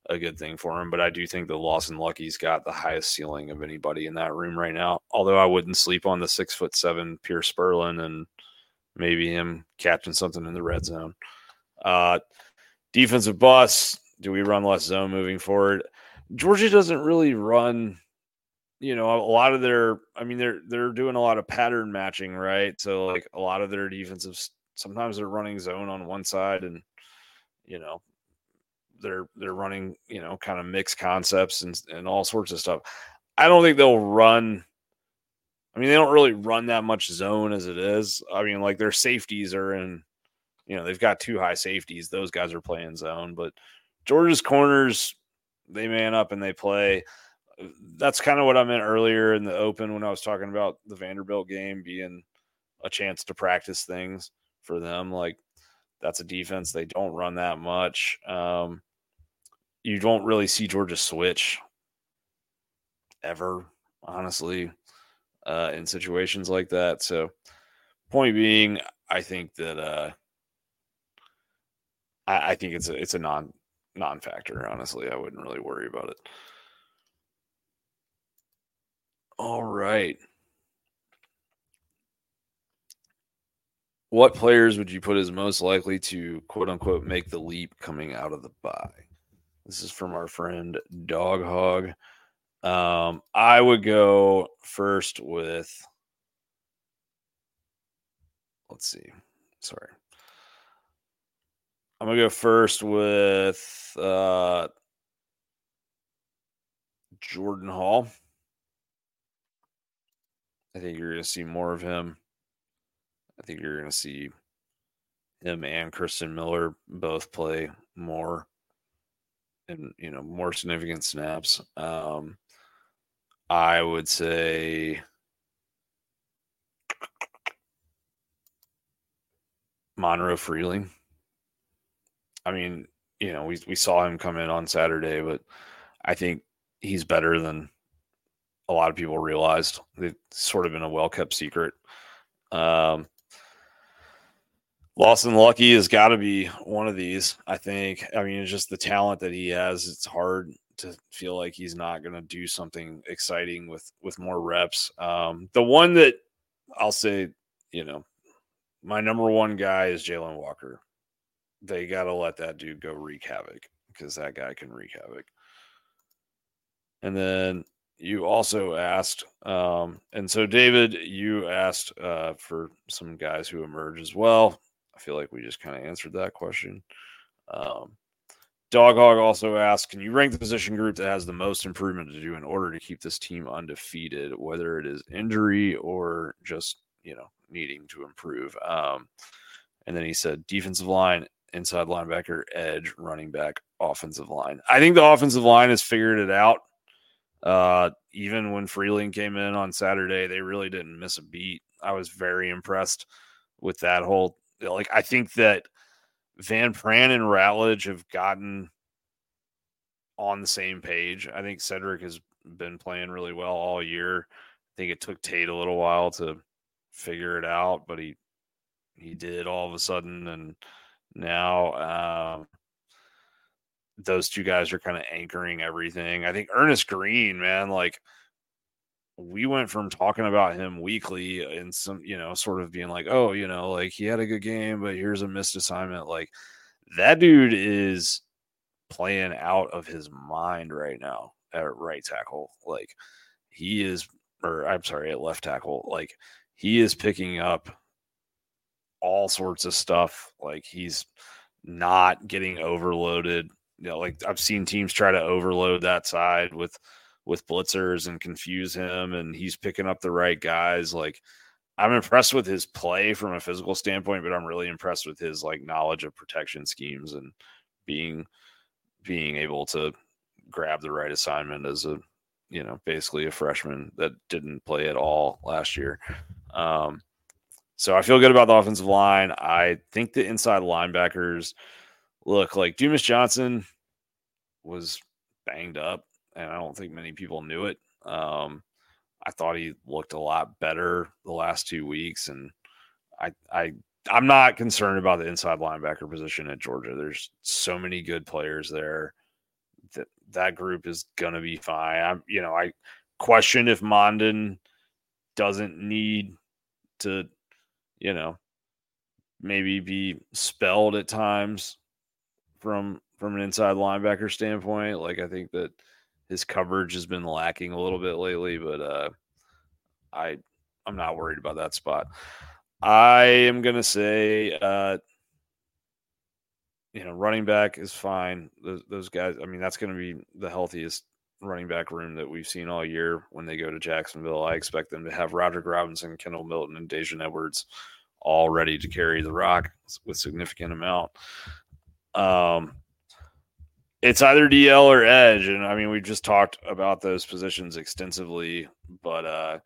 a good thing for him. But I do think that Lawson Luckie's got the highest ceiling of anybody in that room right now. Although I wouldn't sleep on the six foot seven Pearce Spurlin and maybe him catching something in the red zone. Uh, defensive bus. Do we run less zone moving forward? Georgia doesn't really run. You know, a lot of their. I mean, they're they're doing a lot of pattern matching, right? So like a lot of their defensive. Sometimes they're running zone on one side, and you know they're they're running you know kind of mixed concepts and and all sorts of stuff. I don't think they'll run. I mean, they don't really run that much zone as it is. I mean, like their safeties are in, you know, they've got two high safeties. Those guys are playing zone, but Georgia's corners, they man up and they play. That's kind of what I meant earlier in the open when I was talking about the Vanderbilt game being a chance to practice things for them. Like that's a defense they don't run that much. Um, you don't really see Georgia switch ever, honestly, uh, in situations like that. So, point being, I think that uh, I, I think it's a it's a non non factor. Honestly, I wouldn't really worry about it. All right. What players would you put as most likely to quote unquote make the leap coming out of the bye? This is from our friend Dog Hog. Um, I would go first with, let's see, sorry. I'm gonna go first with uh, Jordan Hall. I think you're gonna see more of him. I think you're gonna see him and Christian Miller both play more and you know more significant snaps. Um, I would say Monroe Freeling. I mean, you know, we we saw him come in on Saturday, but I think he's better than a lot of people realized. It's sort of been a well kept secret. Um, Lawson Luckie has got to be one of these. I think. I mean, it's just the talent that he has. It's hard to feel like he's not going to do something exciting with with more reps. Um, the one that I'll say, you know, my number one guy is Jalon Walker. They got to let that dude go wreak havoc because that guy can wreak havoc. And then you also asked, um, and so David, you asked uh, for some guys who emerge as well. I feel like we just kind of answered that question. Um, Dog Hog also asked, can you rank the position group that has the most improvement to do in order to keep this team undefeated, whether it is injury or just, you know, needing to improve? Um, and then he said defensive line, inside linebacker, edge, running back, offensive line. I think the offensive line has figured it out. Uh, even when Freeling came in on Saturday, they really didn't miss a beat. I was very impressed with that whole like I think that Van Pran and Ratledge have gotten on the same page. I think Sedrick has been playing really well all year. I think it took Tate a little while to figure it out, but he he did all of a sudden, and now um, those two guys are kind of anchoring everything. I think Earnest Greene, man, like we went from talking about him weekly and some, you know, sort of being like, oh, you know, like he had a good game, but here's a missed assignment. Like that dude is playing out of his mind right now at right tackle. Like he is, or I'm sorry, at left tackle. Like he is picking up all sorts of stuff. Like he's not getting overloaded. You know, like I've seen teams try to overload that side with with blitzers and confuse him, and he's picking up the right guys. Like I'm impressed with his play from a physical standpoint, but I'm really impressed with his like knowledge of protection schemes and being being able to grab the right assignment as a you know basically a freshman that didn't play at all last year. Um, so I feel good about the offensive line. I think the inside linebackers look like Dumas Johnson was banged up, and I don't think many people knew it. Um, I thought he looked a lot better the last two weeks, and I, I, I'm not concerned about the inside linebacker position at Georgia. There's so many good players there that that group is gonna be fine. I'm, you know, I question if Mondon doesn't need to, you know, maybe be spelled at times from from an inside linebacker standpoint. Like I think that his coverage has been lacking a little bit lately, but uh I I'm not worried about that spot. I am gonna say uh you know, running back is fine. Those, those guys, I mean, that's to be the healthiest running back room that we've seen all year when they go to Jacksonville. I expect them to have Roderick Robinson, Kendall Milton, and Daijun Edwards all ready to carry the rock with significant amount. Um, it's either DL or edge, and I mean we've just talked about those positions extensively, but uh,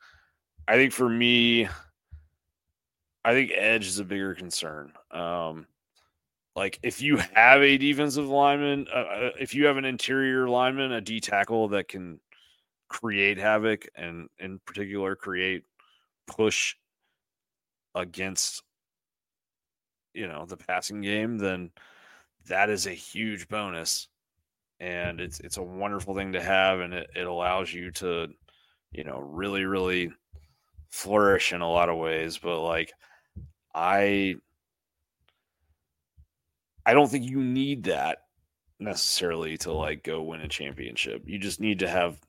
I think for me, I think edge is a bigger concern. Um, like if you have a defensive lineman, uh, uh if you have an interior lineman, a D tackle that can create havoc and in particular create push against you know the passing game, then that is a huge bonus and it's it's a wonderful thing to have and it, it allows you to you know really really flourish in a lot of ways but like i i don't think you need that necessarily to like go win a championship. You just need to have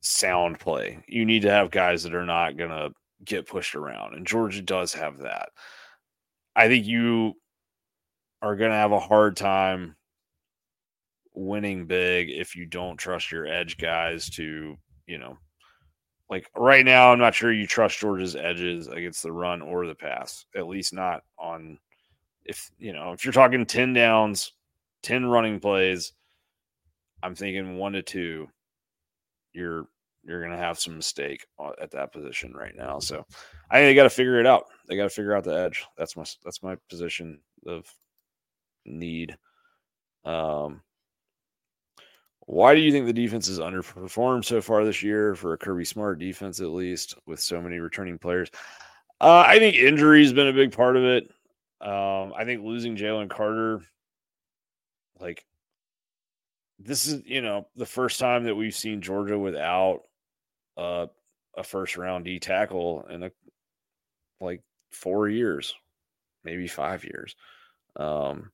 sound play. You need to have guys that are not gonna get pushed around and georgia does have that. I think you are gonna have a hard time winning big if you don't trust your edge guys to, you know, like right now, I'm not sure you trust Georgia's edges against the run or the pass, at least not on if, you know, if you're talking 10 downs, 10 running plays, I'm thinking one to two, you're, you're going to have some mistake at that position right now. So I think they got to figure it out. They got to figure out the edge. That's my, that's my position of need. Um, why do you think the defense has underperformed so far this year for a Kirby Smart defense, at least with so many returning players? Uh, I think injury has been a big part of it. Um, I think losing Jalen Carter, like, this is, you know, the first time that we've seen Georgia without uh, a first round D tackle in a, like four years, maybe five years. Um,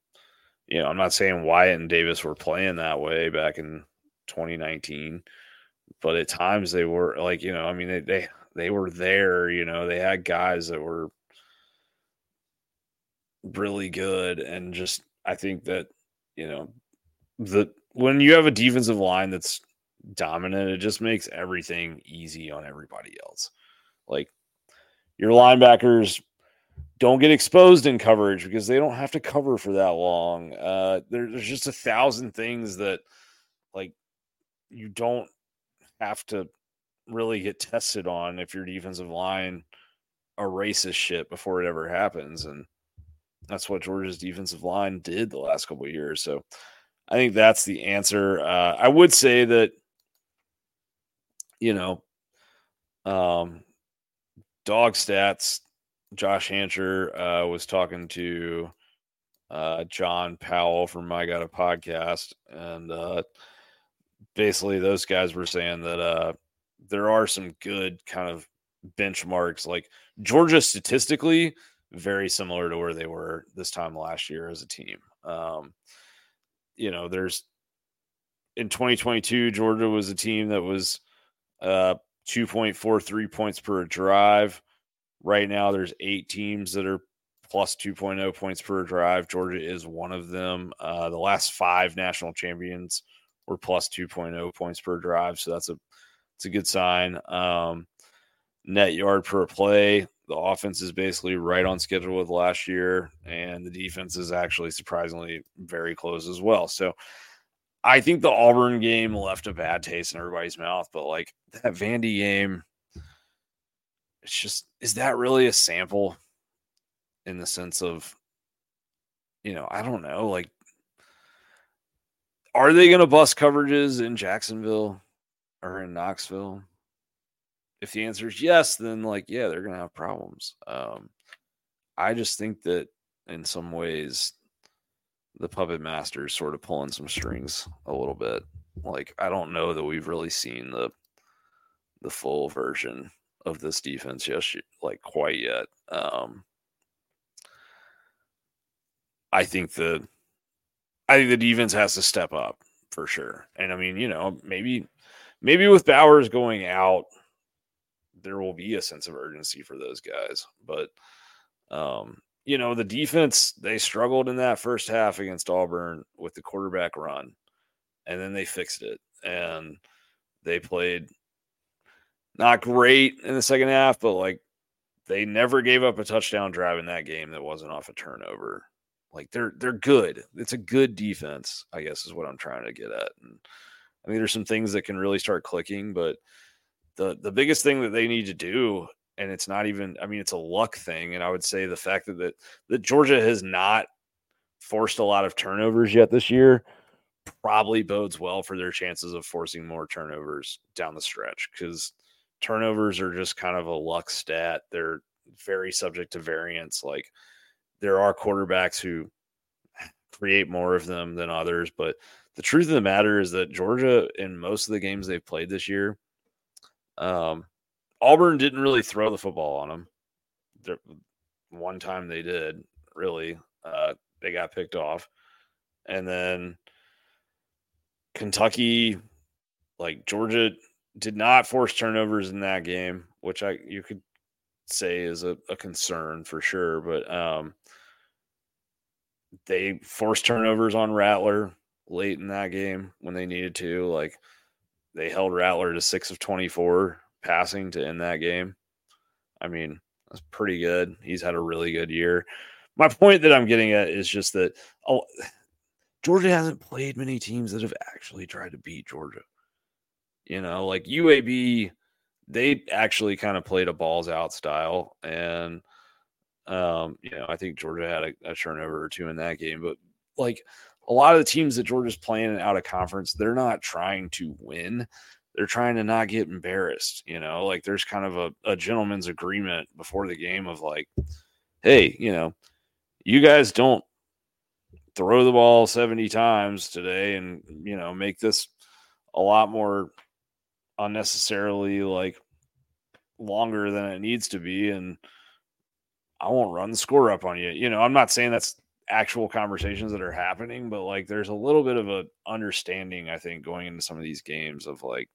you know, I'm not saying Wyatt and Davis were playing that way back in 2019, but at times they were like, you know, I mean, they they, they were there. You know, they had guys that were really good, and just I think that you know the when you have a defensive line that's dominant, it just makes everything easy on everybody else. Like your linebackers don't get exposed in coverage because they don't have to cover for that long. Uh, there, there's just a thousand things that like you don't have to really get tested on if your defensive line erases shit before it ever happens. And that's what Georgia's defensive line did the last couple years. So I think that's the answer. Uh, I would say that, you know, um, dog stats. Josh Hancher uh, was talking to uh, John Powell from My Got a Podcast, and uh, basically those guys were saying that uh, there are some good kind of benchmarks. Like Georgia, statistically, very similar to where they were this time last year as a team. Um, you know, there's in 2022, Georgia was a team that was uh, 2.43 points per drive. Right now, there's eight teams that are plus 2.0 points per drive. Georgia is one of them. Uh, the last five national champions were plus 2.0 points per drive, so that's a it's a good sign. Um, net yard per play, the offense is basically right on schedule with last year, and the defense is actually surprisingly very close as well. So I think the Auburn game left a bad taste in everybody's mouth, but like that Vandy game, it's just is that really a sample in the sense of, you know, I don't know, like, are they going to bust coverages in Jacksonville or in Knoxville? If the answer is yes, then like, yeah, they're going to have problems. Um, I just think that in some ways the puppet master is sort of pulling some strings a little bit. Like I don't know that we've really seen the the full version of this defense yet, like quite yet. Um, I think the I think the defense has to step up for sure. And I mean, you know, maybe maybe with Bowers going out, there will be a sense of urgency for those guys. But um, you know, the defense, they struggled in that first half against Auburn with the quarterback run, and then they fixed it. And they played not great in the second half, but like they never gave up a touchdown drive in that game that wasn't off a turnover. Like they're they're good. It's a good defense, I guess is what I'm trying to get at. And I mean, there's some things that can really start clicking, but the the biggest thing that they need to do and it's not even i mean it's a luck thing and i would say the fact that that, that georgia has not forced a lot of turnovers yet this year probably bodes well for their chances of forcing more turnovers down the stretch because turnovers are just kind of a luck stat they're very subject to variance like there are quarterbacks who create more of them than others but the truth of the matter is that georgia in most of the games they've played this year um, Auburn didn't really throw the football on them. One time they did, really. Uh, they got picked off. And then Kentucky, like Georgia, did not force turnovers in that game, which I you could say is a, a concern for sure. But um, they forced turnovers on Rattler late in that game when they needed to. Like they held Rattler to six of 24 passing to end that game. I mean, that's pretty good. He's had a really good year. My point that I'm getting at is just that oh, Georgia hasn't played many teams that have actually tried to beat Georgia. You know, like UAB, they actually kind of played a balls out style. And, um, you know, I think Georgia had a, a turnover or two in that game. But like a lot of the teams that Georgia's playing out of conference, they're not trying to win they're trying to not get embarrassed. You know, like there's kind of a, a gentleman's agreement before the game of like, hey, you know, you guys don't throw the ball 70 times today and, you know, make this a lot more unnecessarily like longer than it needs to be. And I won't run the score up on you. You know, I'm not saying that's actual conversations that are happening, but like there's a little bit of a understanding, I think, going into some of these games of like,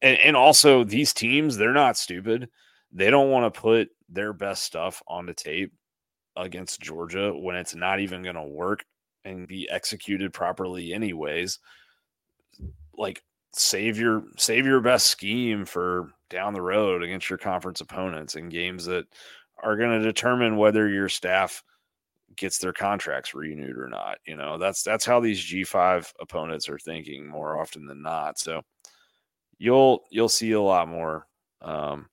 and, and also these teams, they're not stupid. They don't want to put their best stuff on the tape against Georgia when it's not even going to work and be executed properly anyways. Like save your save your best scheme for down the road against your conference opponents in games that are going to determine whether your staff gets their contracts renewed or not. You know, that's that's how these G5 opponents are thinking more often than not. So you'll you'll see a lot more um,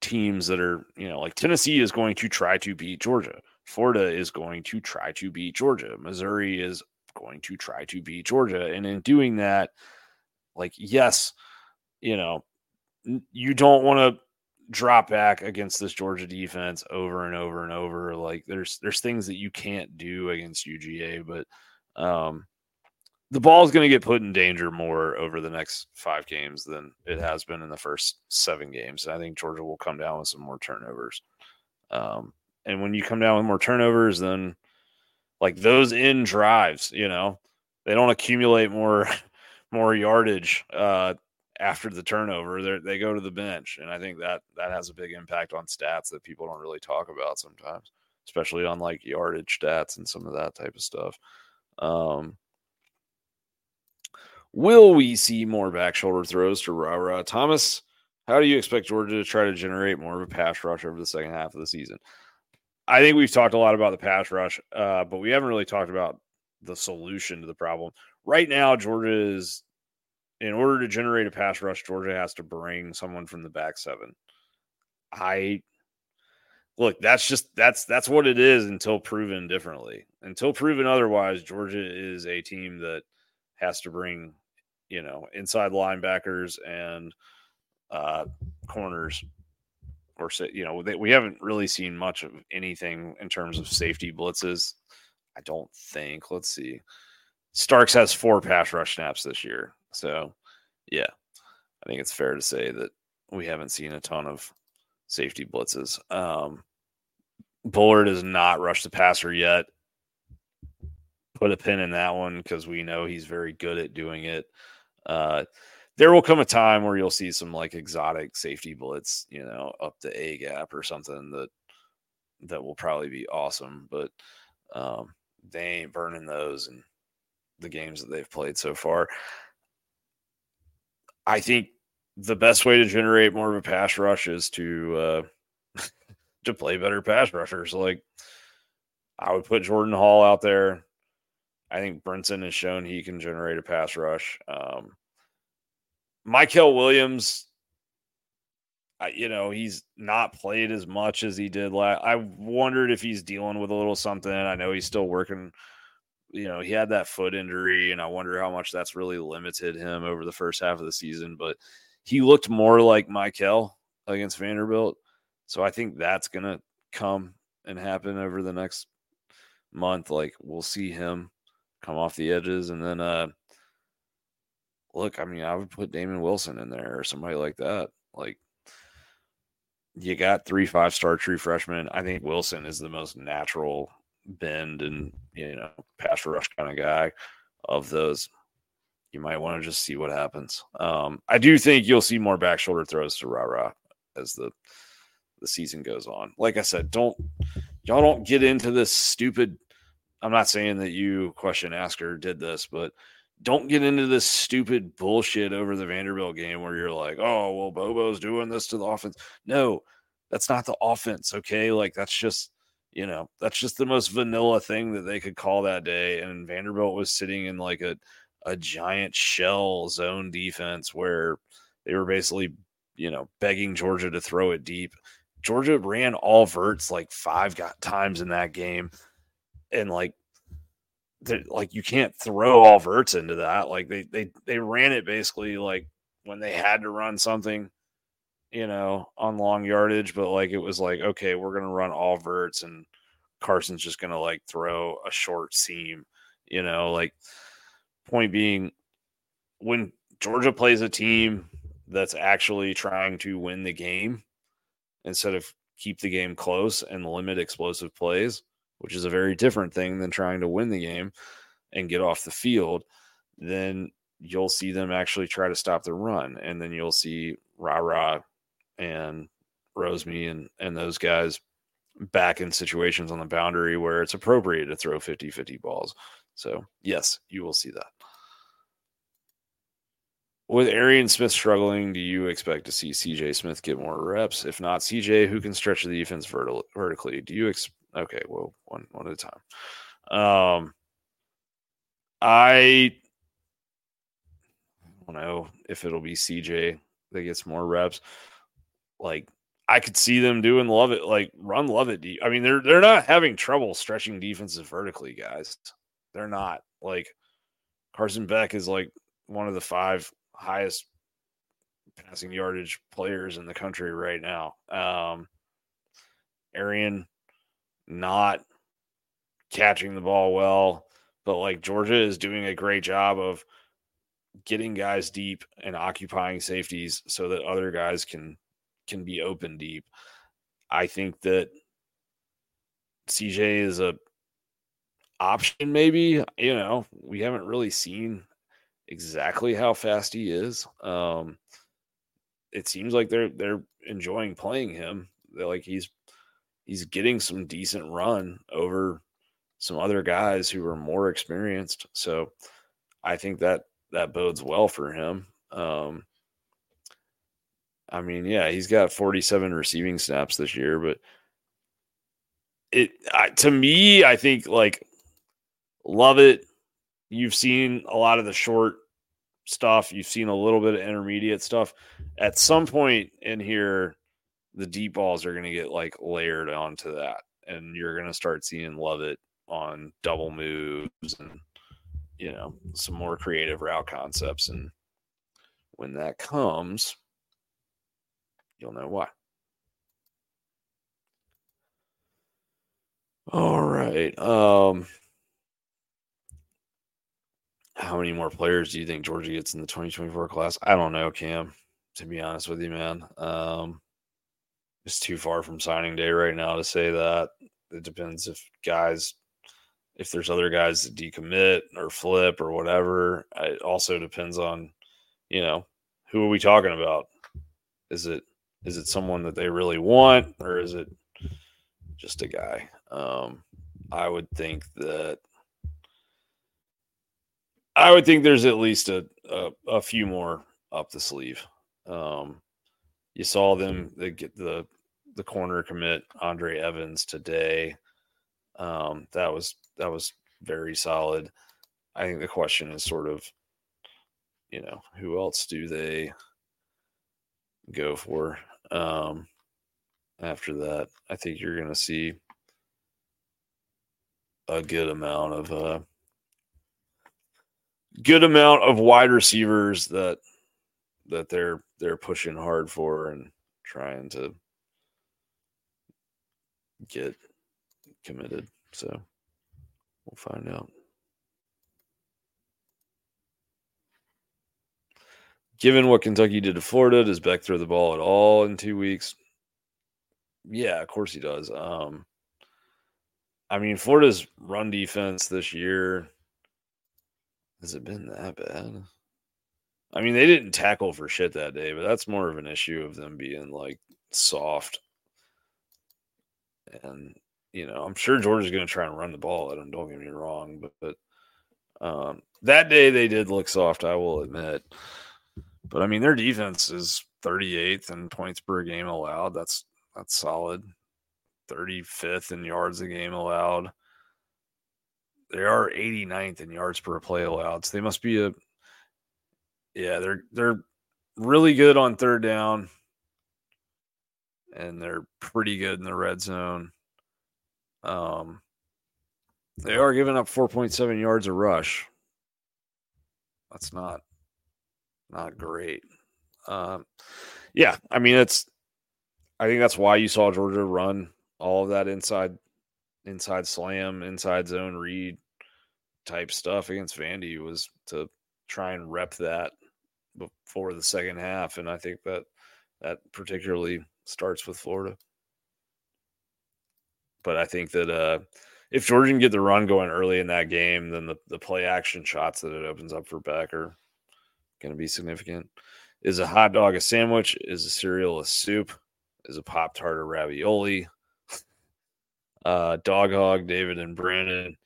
teams that are you know like Tennessee is going to try to beat Georgia. Florida is going to try to beat Georgia. Missouri is going to try to beat Georgia, and in doing that, like yes, you know you don't want to drop back against this Georgia defense over and over and over. Like there's there's things that you can't do against UGA, but um, the ball is going to get put in danger more over the next five games than it has been in the first seven games. I think Georgia will come down with some more turnovers. Um, and when you come down with more turnovers, then like those in drives, you know, they don't accumulate more more yardage uh, after the turnover. They they go to the bench, and I think that that has a big impact on stats that people don't really talk about sometimes, especially on like yardage stats and some of that type of stuff. Um, will we see more back shoulder throws to Rara Thomas? How do you expect Georgia to try to generate more of a pass rush over the second half of the season? I think we've talked a lot about the pass rush, uh, but we haven't really talked about the solution to the problem. Right now, Georgia is, in order to generate a pass rush, Georgia has to bring someone from the back seven. I look, that's just that's that's what it is until proven differently. Until proven otherwise, Georgia is a team that has to bring, you know, inside linebackers and uh, corners or say, you know, they, we haven't really seen much of anything in terms of safety blitzes. I don't think. Let's see. Starks has four pass rush snaps this year. So, yeah, I think it's fair to say that we haven't seen a ton of safety blitzes. Um, Bullard has not rushed the passer yet. Put a pin in that one because we know he's very good at doing it. Uh, there will come a time where you'll see some like exotic safety blitz, you know, up the A gap or something that that will probably be awesome. But um, they ain't burning those in the games that they've played so far. I think the best way to generate more of a pass rush is to uh, to play better pass rushers. Like I would put Jordan Hall out there. I think Brinson has shown he can generate a pass rush. Um, Mykel Williams, I, you know, he's not played as much as he did last. I wondered if he's dealing with a little something. I know he's still working. You know, he had that foot injury, and I wonder how much that's really limited him over the first half of the season. But he looked more like Mykel against Vanderbilt. So I think that's going to come and happen over the next month. Like we'll see him come off the edges. And then, uh, look, I mean, I would put Damon Wilson in there or somebody like that. Like, you got three five star true freshmen. I think Wilson is the most natural bend and you know pass rush kind of guy of those. You might want to just see what happens. Um, I do think you'll see more back shoulder throws to Rara as the the season goes on. Like I said, don't y'all don't get into this stupid. I'm not saying that you question asker did this, but don't get into this stupid bullshit over the Vanderbilt game where you're like, oh, well, Bobo's doing this to the offense. No, that's not the offense. Okay. Like that's just, you know, that's just the most vanilla thing that they could call that day. And Vanderbilt was sitting in like a, a giant shell zone defense where they were basically, you know, begging Georgia to throw it deep. Georgia ran all verts like five got times in that game. And like like you can't throw all verts into that. Like they they they ran it basically like when they had to run something, you know, on long yardage, but like it was like, okay, we're gonna run all verts and Carson's just gonna like throw a short seam, you know, like point being when Georgia plays a team that's actually trying to win the game instead of keep the game close and limit explosive plays, which is a very different thing than trying to win the game and get off the field, then you'll see them actually try to stop the run. And then you'll see Rara and Rosemy and, and those guys back in situations on the boundary where it's appropriate to throw 50 50 balls. So, yes, you will see that. With Arian Smith struggling, do you expect to see CJ Smith get more reps? If not, CJ, who can stretch the defense verti- vertically? Do you expect? Okay, well, one one at a time. Um, I don't know if it'll be CJ that gets more reps. Like I could see them doing Lovett, like run Lovett. I mean, they're they're not having trouble stretching defenses vertically, guys. They're not like Carson Beck is like one of the five highest passing yardage players in the country right now. Um, Arian not catching the ball well, but like Georgia is doing a great job of getting guys deep and occupying safeties so that other guys can can be open deep. I think that CJ is a option maybe, you know, we haven't really seen exactly how fast he is. Um it seems like they're they're enjoying playing him. They're like he's he's getting some decent run over some other guys who are more experienced. So I think that that bodes well for him. Um, I mean, yeah, he's got 47 receiving snaps this year, but it to me, I think like Lovett. You've seen a lot of the short stuff. You've seen a little bit of intermediate stuff. At some point in here, the deep balls are going to get like layered onto that, and you're going to start seeing Lovett on double moves and you know some more creative route concepts and when that comes you'll know why all right um how many more players do you think georgia gets in the 2024 class i don't know cam to be honest with you man um it's too far from signing day right now to say that it depends if guys if there's other guys that decommit or flip or whatever. It also depends on, you know, who are we talking about? Is it is it someone that they really want or is it just a guy? Um, I would think that I would think there's at least a, a, a few more up the sleeve. Um, you saw them they get the the corner commit Andre Evans today. Um, that was that was very solid. I think the question is sort of, you know, who else do they go for? Um, after that, I think you're going to see a good amount of uh, good amount of wide receivers that that they're they're pushing hard for and trying to get committed. So We'll find out. Given what Kentucky did to Florida, does Beck throw the ball at all in two weeks? Yeah, of course he does. Um, I mean, Florida's run defense this year has it been that bad? I mean, they didn't tackle for shit that day, but that's more of an issue of them being like soft and you know, I'm sure Georgia's going to try and run the ball at them. Don't get me wrong, but, but um, that day they did look soft. I will admit, but I mean their defense is 38th in points per game allowed. That's that's solid. 35th in yards a game allowed. They are 89th in yards per play allowed. So they must be a yeah, they're they're really good on third down and they're pretty good in the red zone. Um, they are giving up 4.7 yards a rush. That's not not great. Um, yeah, I mean it's. I think that's why you saw Georgia run all of that inside, inside slam, inside zone read type stuff against Vandy was to try and rep that before the second half, and I think that that particularly starts with Florida. But I think that uh, if Georgia can get the run going early in that game, then the, the play action shots that it opens up for Beck are going to be significant. Is a hot dog a sandwich? Is a cereal a soup? Is a Pop Tart a ravioli? uh, dog Hog, David and Brandon.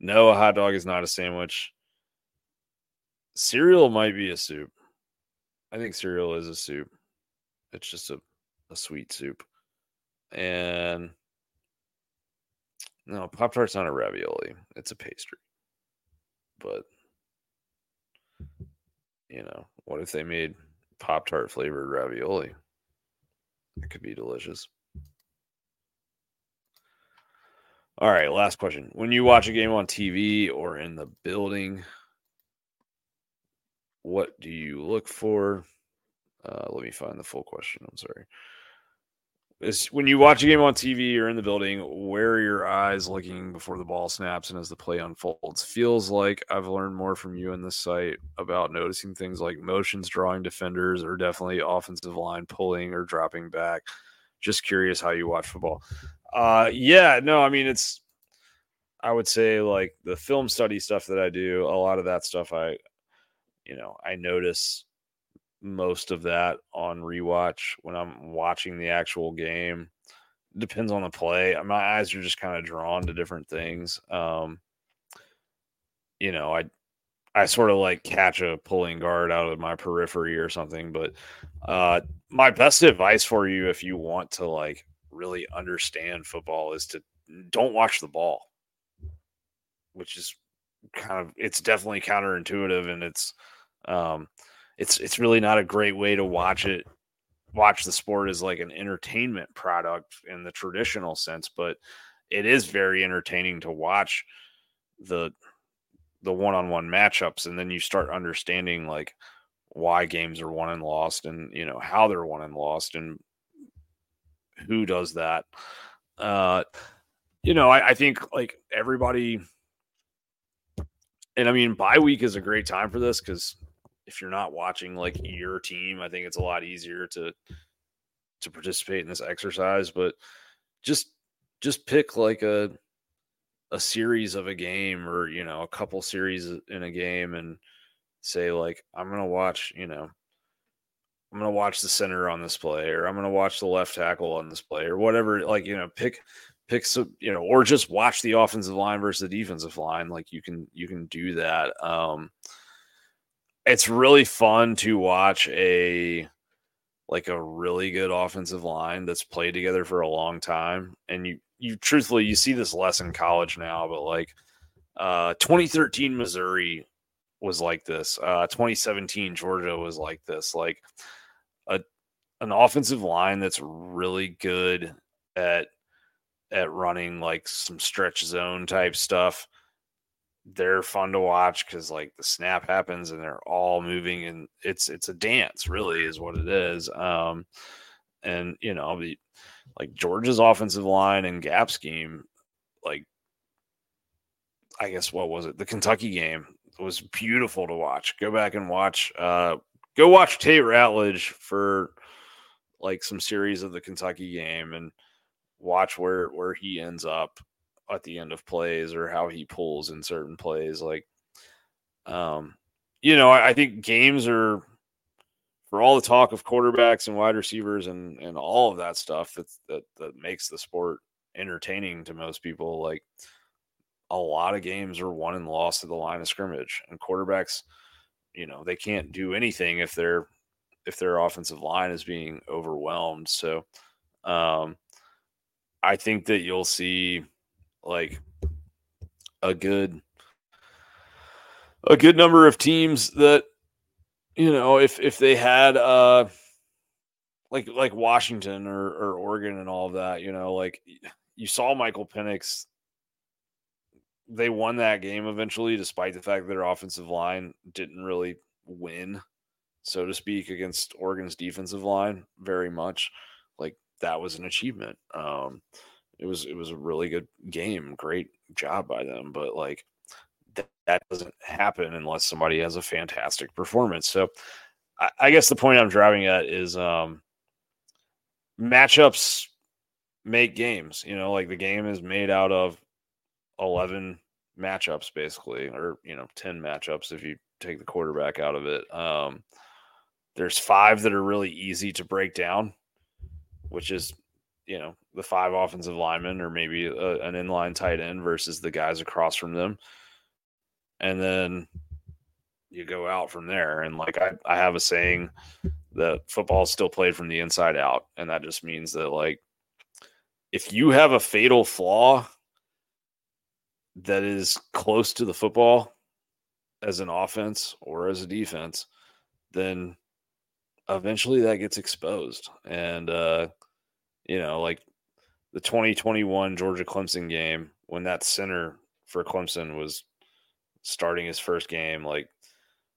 No, a hot dog is not a sandwich. Cereal might be a soup. I think cereal is a soup. It's just a, a sweet soup. And no, Pop Tart's not a ravioli. It's a pastry. But you know, what if they made Pop Tart flavored ravioli? It could be delicious. All right, last question. When you watch a game on TV or in the building, what do you look for? Uh, let me find the full question. I'm sorry. Is when you watch a game on TV or in the building, where are your eyes looking before the ball snaps and as the play unfolds? Feels like I've learned more from you in this site about noticing things like motions drawing defenders or definitely offensive line pulling or dropping back. Just curious how you watch football. Uh, yeah, no, I mean it's. I would say like the film study stuff that I do, a lot of that stuff I, you know, I notice most of that on rewatch when I'm watching the actual game. Depends on the play. My eyes are just kind of drawn to different things. Um, you know, I I sort of like catch a pulling guard out of my periphery or something. But uh, my best advice for you, if you want to like really understand football, is to don't watch the ball, which is kind of it's definitely counterintuitive and it's um, it's it's really not a great way to watch it watch the sport as like an entertainment product in the traditional sense but it is very entertaining to watch the the one-on-one matchups and then you start understanding like why games are won and lost and you know how they're won and lost and who does that. Uh you know i, I think like everybody and i mean bye week is a great time for this because if you're not watching like your team, I think it's a lot easier to to participate in this exercise. But just just pick like a a series of a game or you know a couple series in a game and say like I'm gonna watch you know I'm gonna watch the center on this play or I'm gonna watch the left tackle on this play or whatever like you know pick pick some you know or just watch the offensive line versus the defensive line like you can you can do that um it's really fun to watch a like a really good offensive line that's played together for a long time. And you you truthfully you see this less in college now but like uh 2013 missouri was like this. Uh 2017 georgia was like this. Like a an offensive line that's really good at at running like some stretch zone type stuff they're fun to watch because like the snap happens and they're all moving and it's it's a dance really is what it is um and you know the like georgia's offensive line and gap scheme like i guess what was it? The kentucky game was beautiful to watch. Go back and watch uh go watch tate ratledge for like some series of the kentucky game and watch where where he ends up at the end of plays or how he pulls in certain plays. Like, um, you know, I, I think games are for all the talk of quarterbacks and wide receivers and and all of that stuff that that that makes the sport entertaining to most people. Like, a lot of games are won and lost at the line of scrimmage, and quarterbacks, you know, they can't do anything if their if their offensive line is being overwhelmed. So, um, I think that you'll see like a good a good number of teams that you know if if they had uh like like Washington or or Oregon and all of that, you know, like you saw Michael Penix they won that game eventually despite the fact that their offensive line didn't really win so to speak against Oregon's defensive line very much. Like that was an achievement. Um it was it was a really good game, great job by them. But like that, that doesn't happen unless somebody has a fantastic performance. So I, I guess the point I'm driving at is um, matchups make games. You know, like the game is made out of eleven matchups basically, or you know, ten matchups if you take the quarterback out of it. Um, there's five that are really easy to break down, which is you know the five offensive linemen or maybe a, an inline tight end versus the guys across from them. And then you go out from there. And like i, I have a saying that football is still played from the inside out. And that just means that like if you have a fatal flaw that is close to the football as an offense or as a defense then eventually that gets exposed. And uh you know, like the 2021 Georgia Clemson game when that center for Clemson was starting his first game, like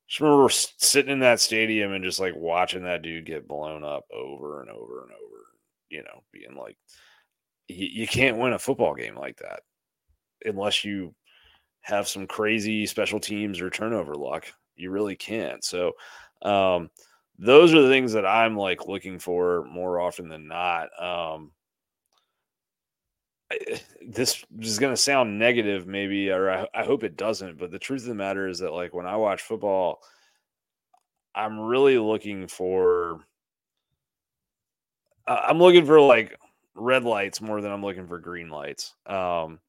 just remember sitting in that stadium and just like watching that dude get blown up over and over and over. You know, being like, you, you can't win a football game like that unless you have some crazy special teams or turnover luck. You really can't. So, um, those are the things that I'm like looking for more often than not. Um, I, this is going to sound negative, maybe, or I, I hope it doesn't. But the truth of the matter is that, like, when I watch football, I'm really looking for. I'm looking for like red lights more than I'm looking for green lights. Um,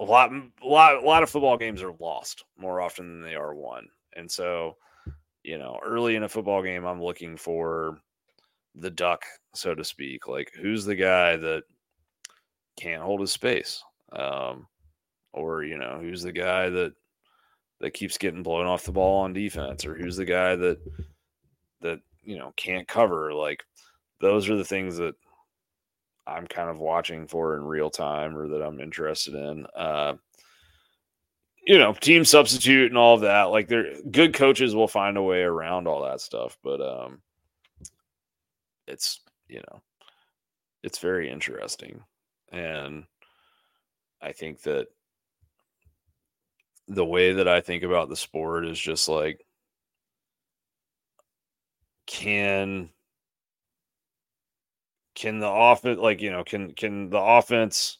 a lot, a lot, a lot of football games are lost more often than they are won, and so, you know, early in a football game, I'm looking for the duck, so to speak. Like, who's the guy that can't hold his space, um, or you know, who's the guy that that keeps getting blown off the ball on defense, or who's the guy that that you know can't cover. Like, those are the things that I'm kind of watching for in real time or that I'm interested in. Uh, you know, team substitute and all of that. Like, they're good coaches will find a way around all that stuff, but um, it's you know, it's very interesting, and I think that the way that I think about the sport is just like, can can the offense like you know can can the offense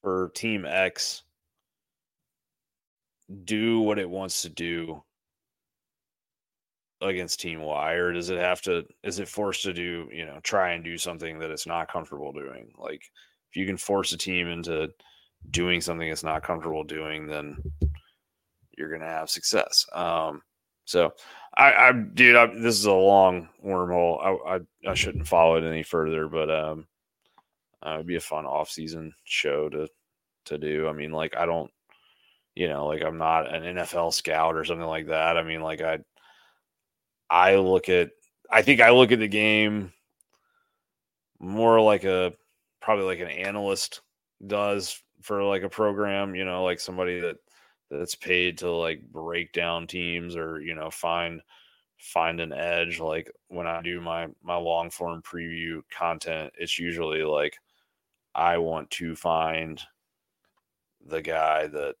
for team X do what it wants to do against team Y or does it have to is it forced to do you know try and do something that it's not comfortable doing like if you can force a team into doing something it's not comfortable doing then you're gonna have success um so I, I dude, I, this is a long wormhole. I, I, I shouldn't follow it any further, but um, uh, it'd be a fun off season show to to do. I mean, like I don't, you know, like I'm not an NFL scout or something like that. I mean, like I, I look at, I think I look at the game more like a probably like an analyst does for like a program. You know, like somebody that that's paid to like break down teams or you know find find an edge like when i do my my long form preview content it's usually like i want to find the guy that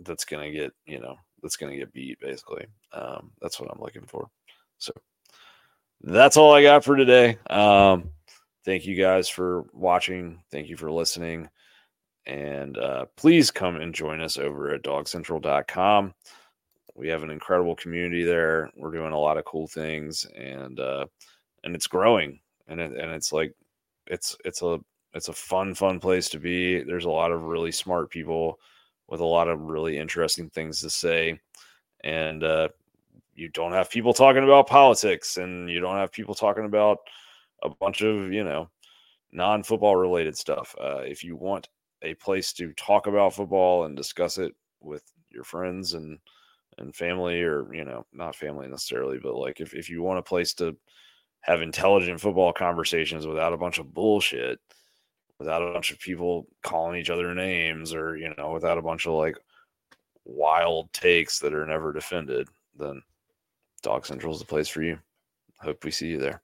that's gonna get you know that's gonna get beat basically um that's what i'm looking for so that's all i got for today um thank you guys for watching thank you for listening and uh, please come and join us over at dawgscentral.com. We have an incredible community there. We're doing a lot of cool things and uh, and it's growing and it, and it's like it's it's a it's a fun fun place to be. There's a lot of really smart people with a lot of really interesting things to say and uh, you don't have people talking about politics and you don't have people talking about a bunch of, you know, non-football related stuff. Uh, if you want a place to talk about football and discuss it with your friends and and family or you know not family necessarily but like if, if you want a place to have intelligent football conversations without a bunch of bullshit without a bunch of people calling each other names or you know without a bunch of like wild takes that are never defended then DawgsCentral is the place for you. Hope we see you there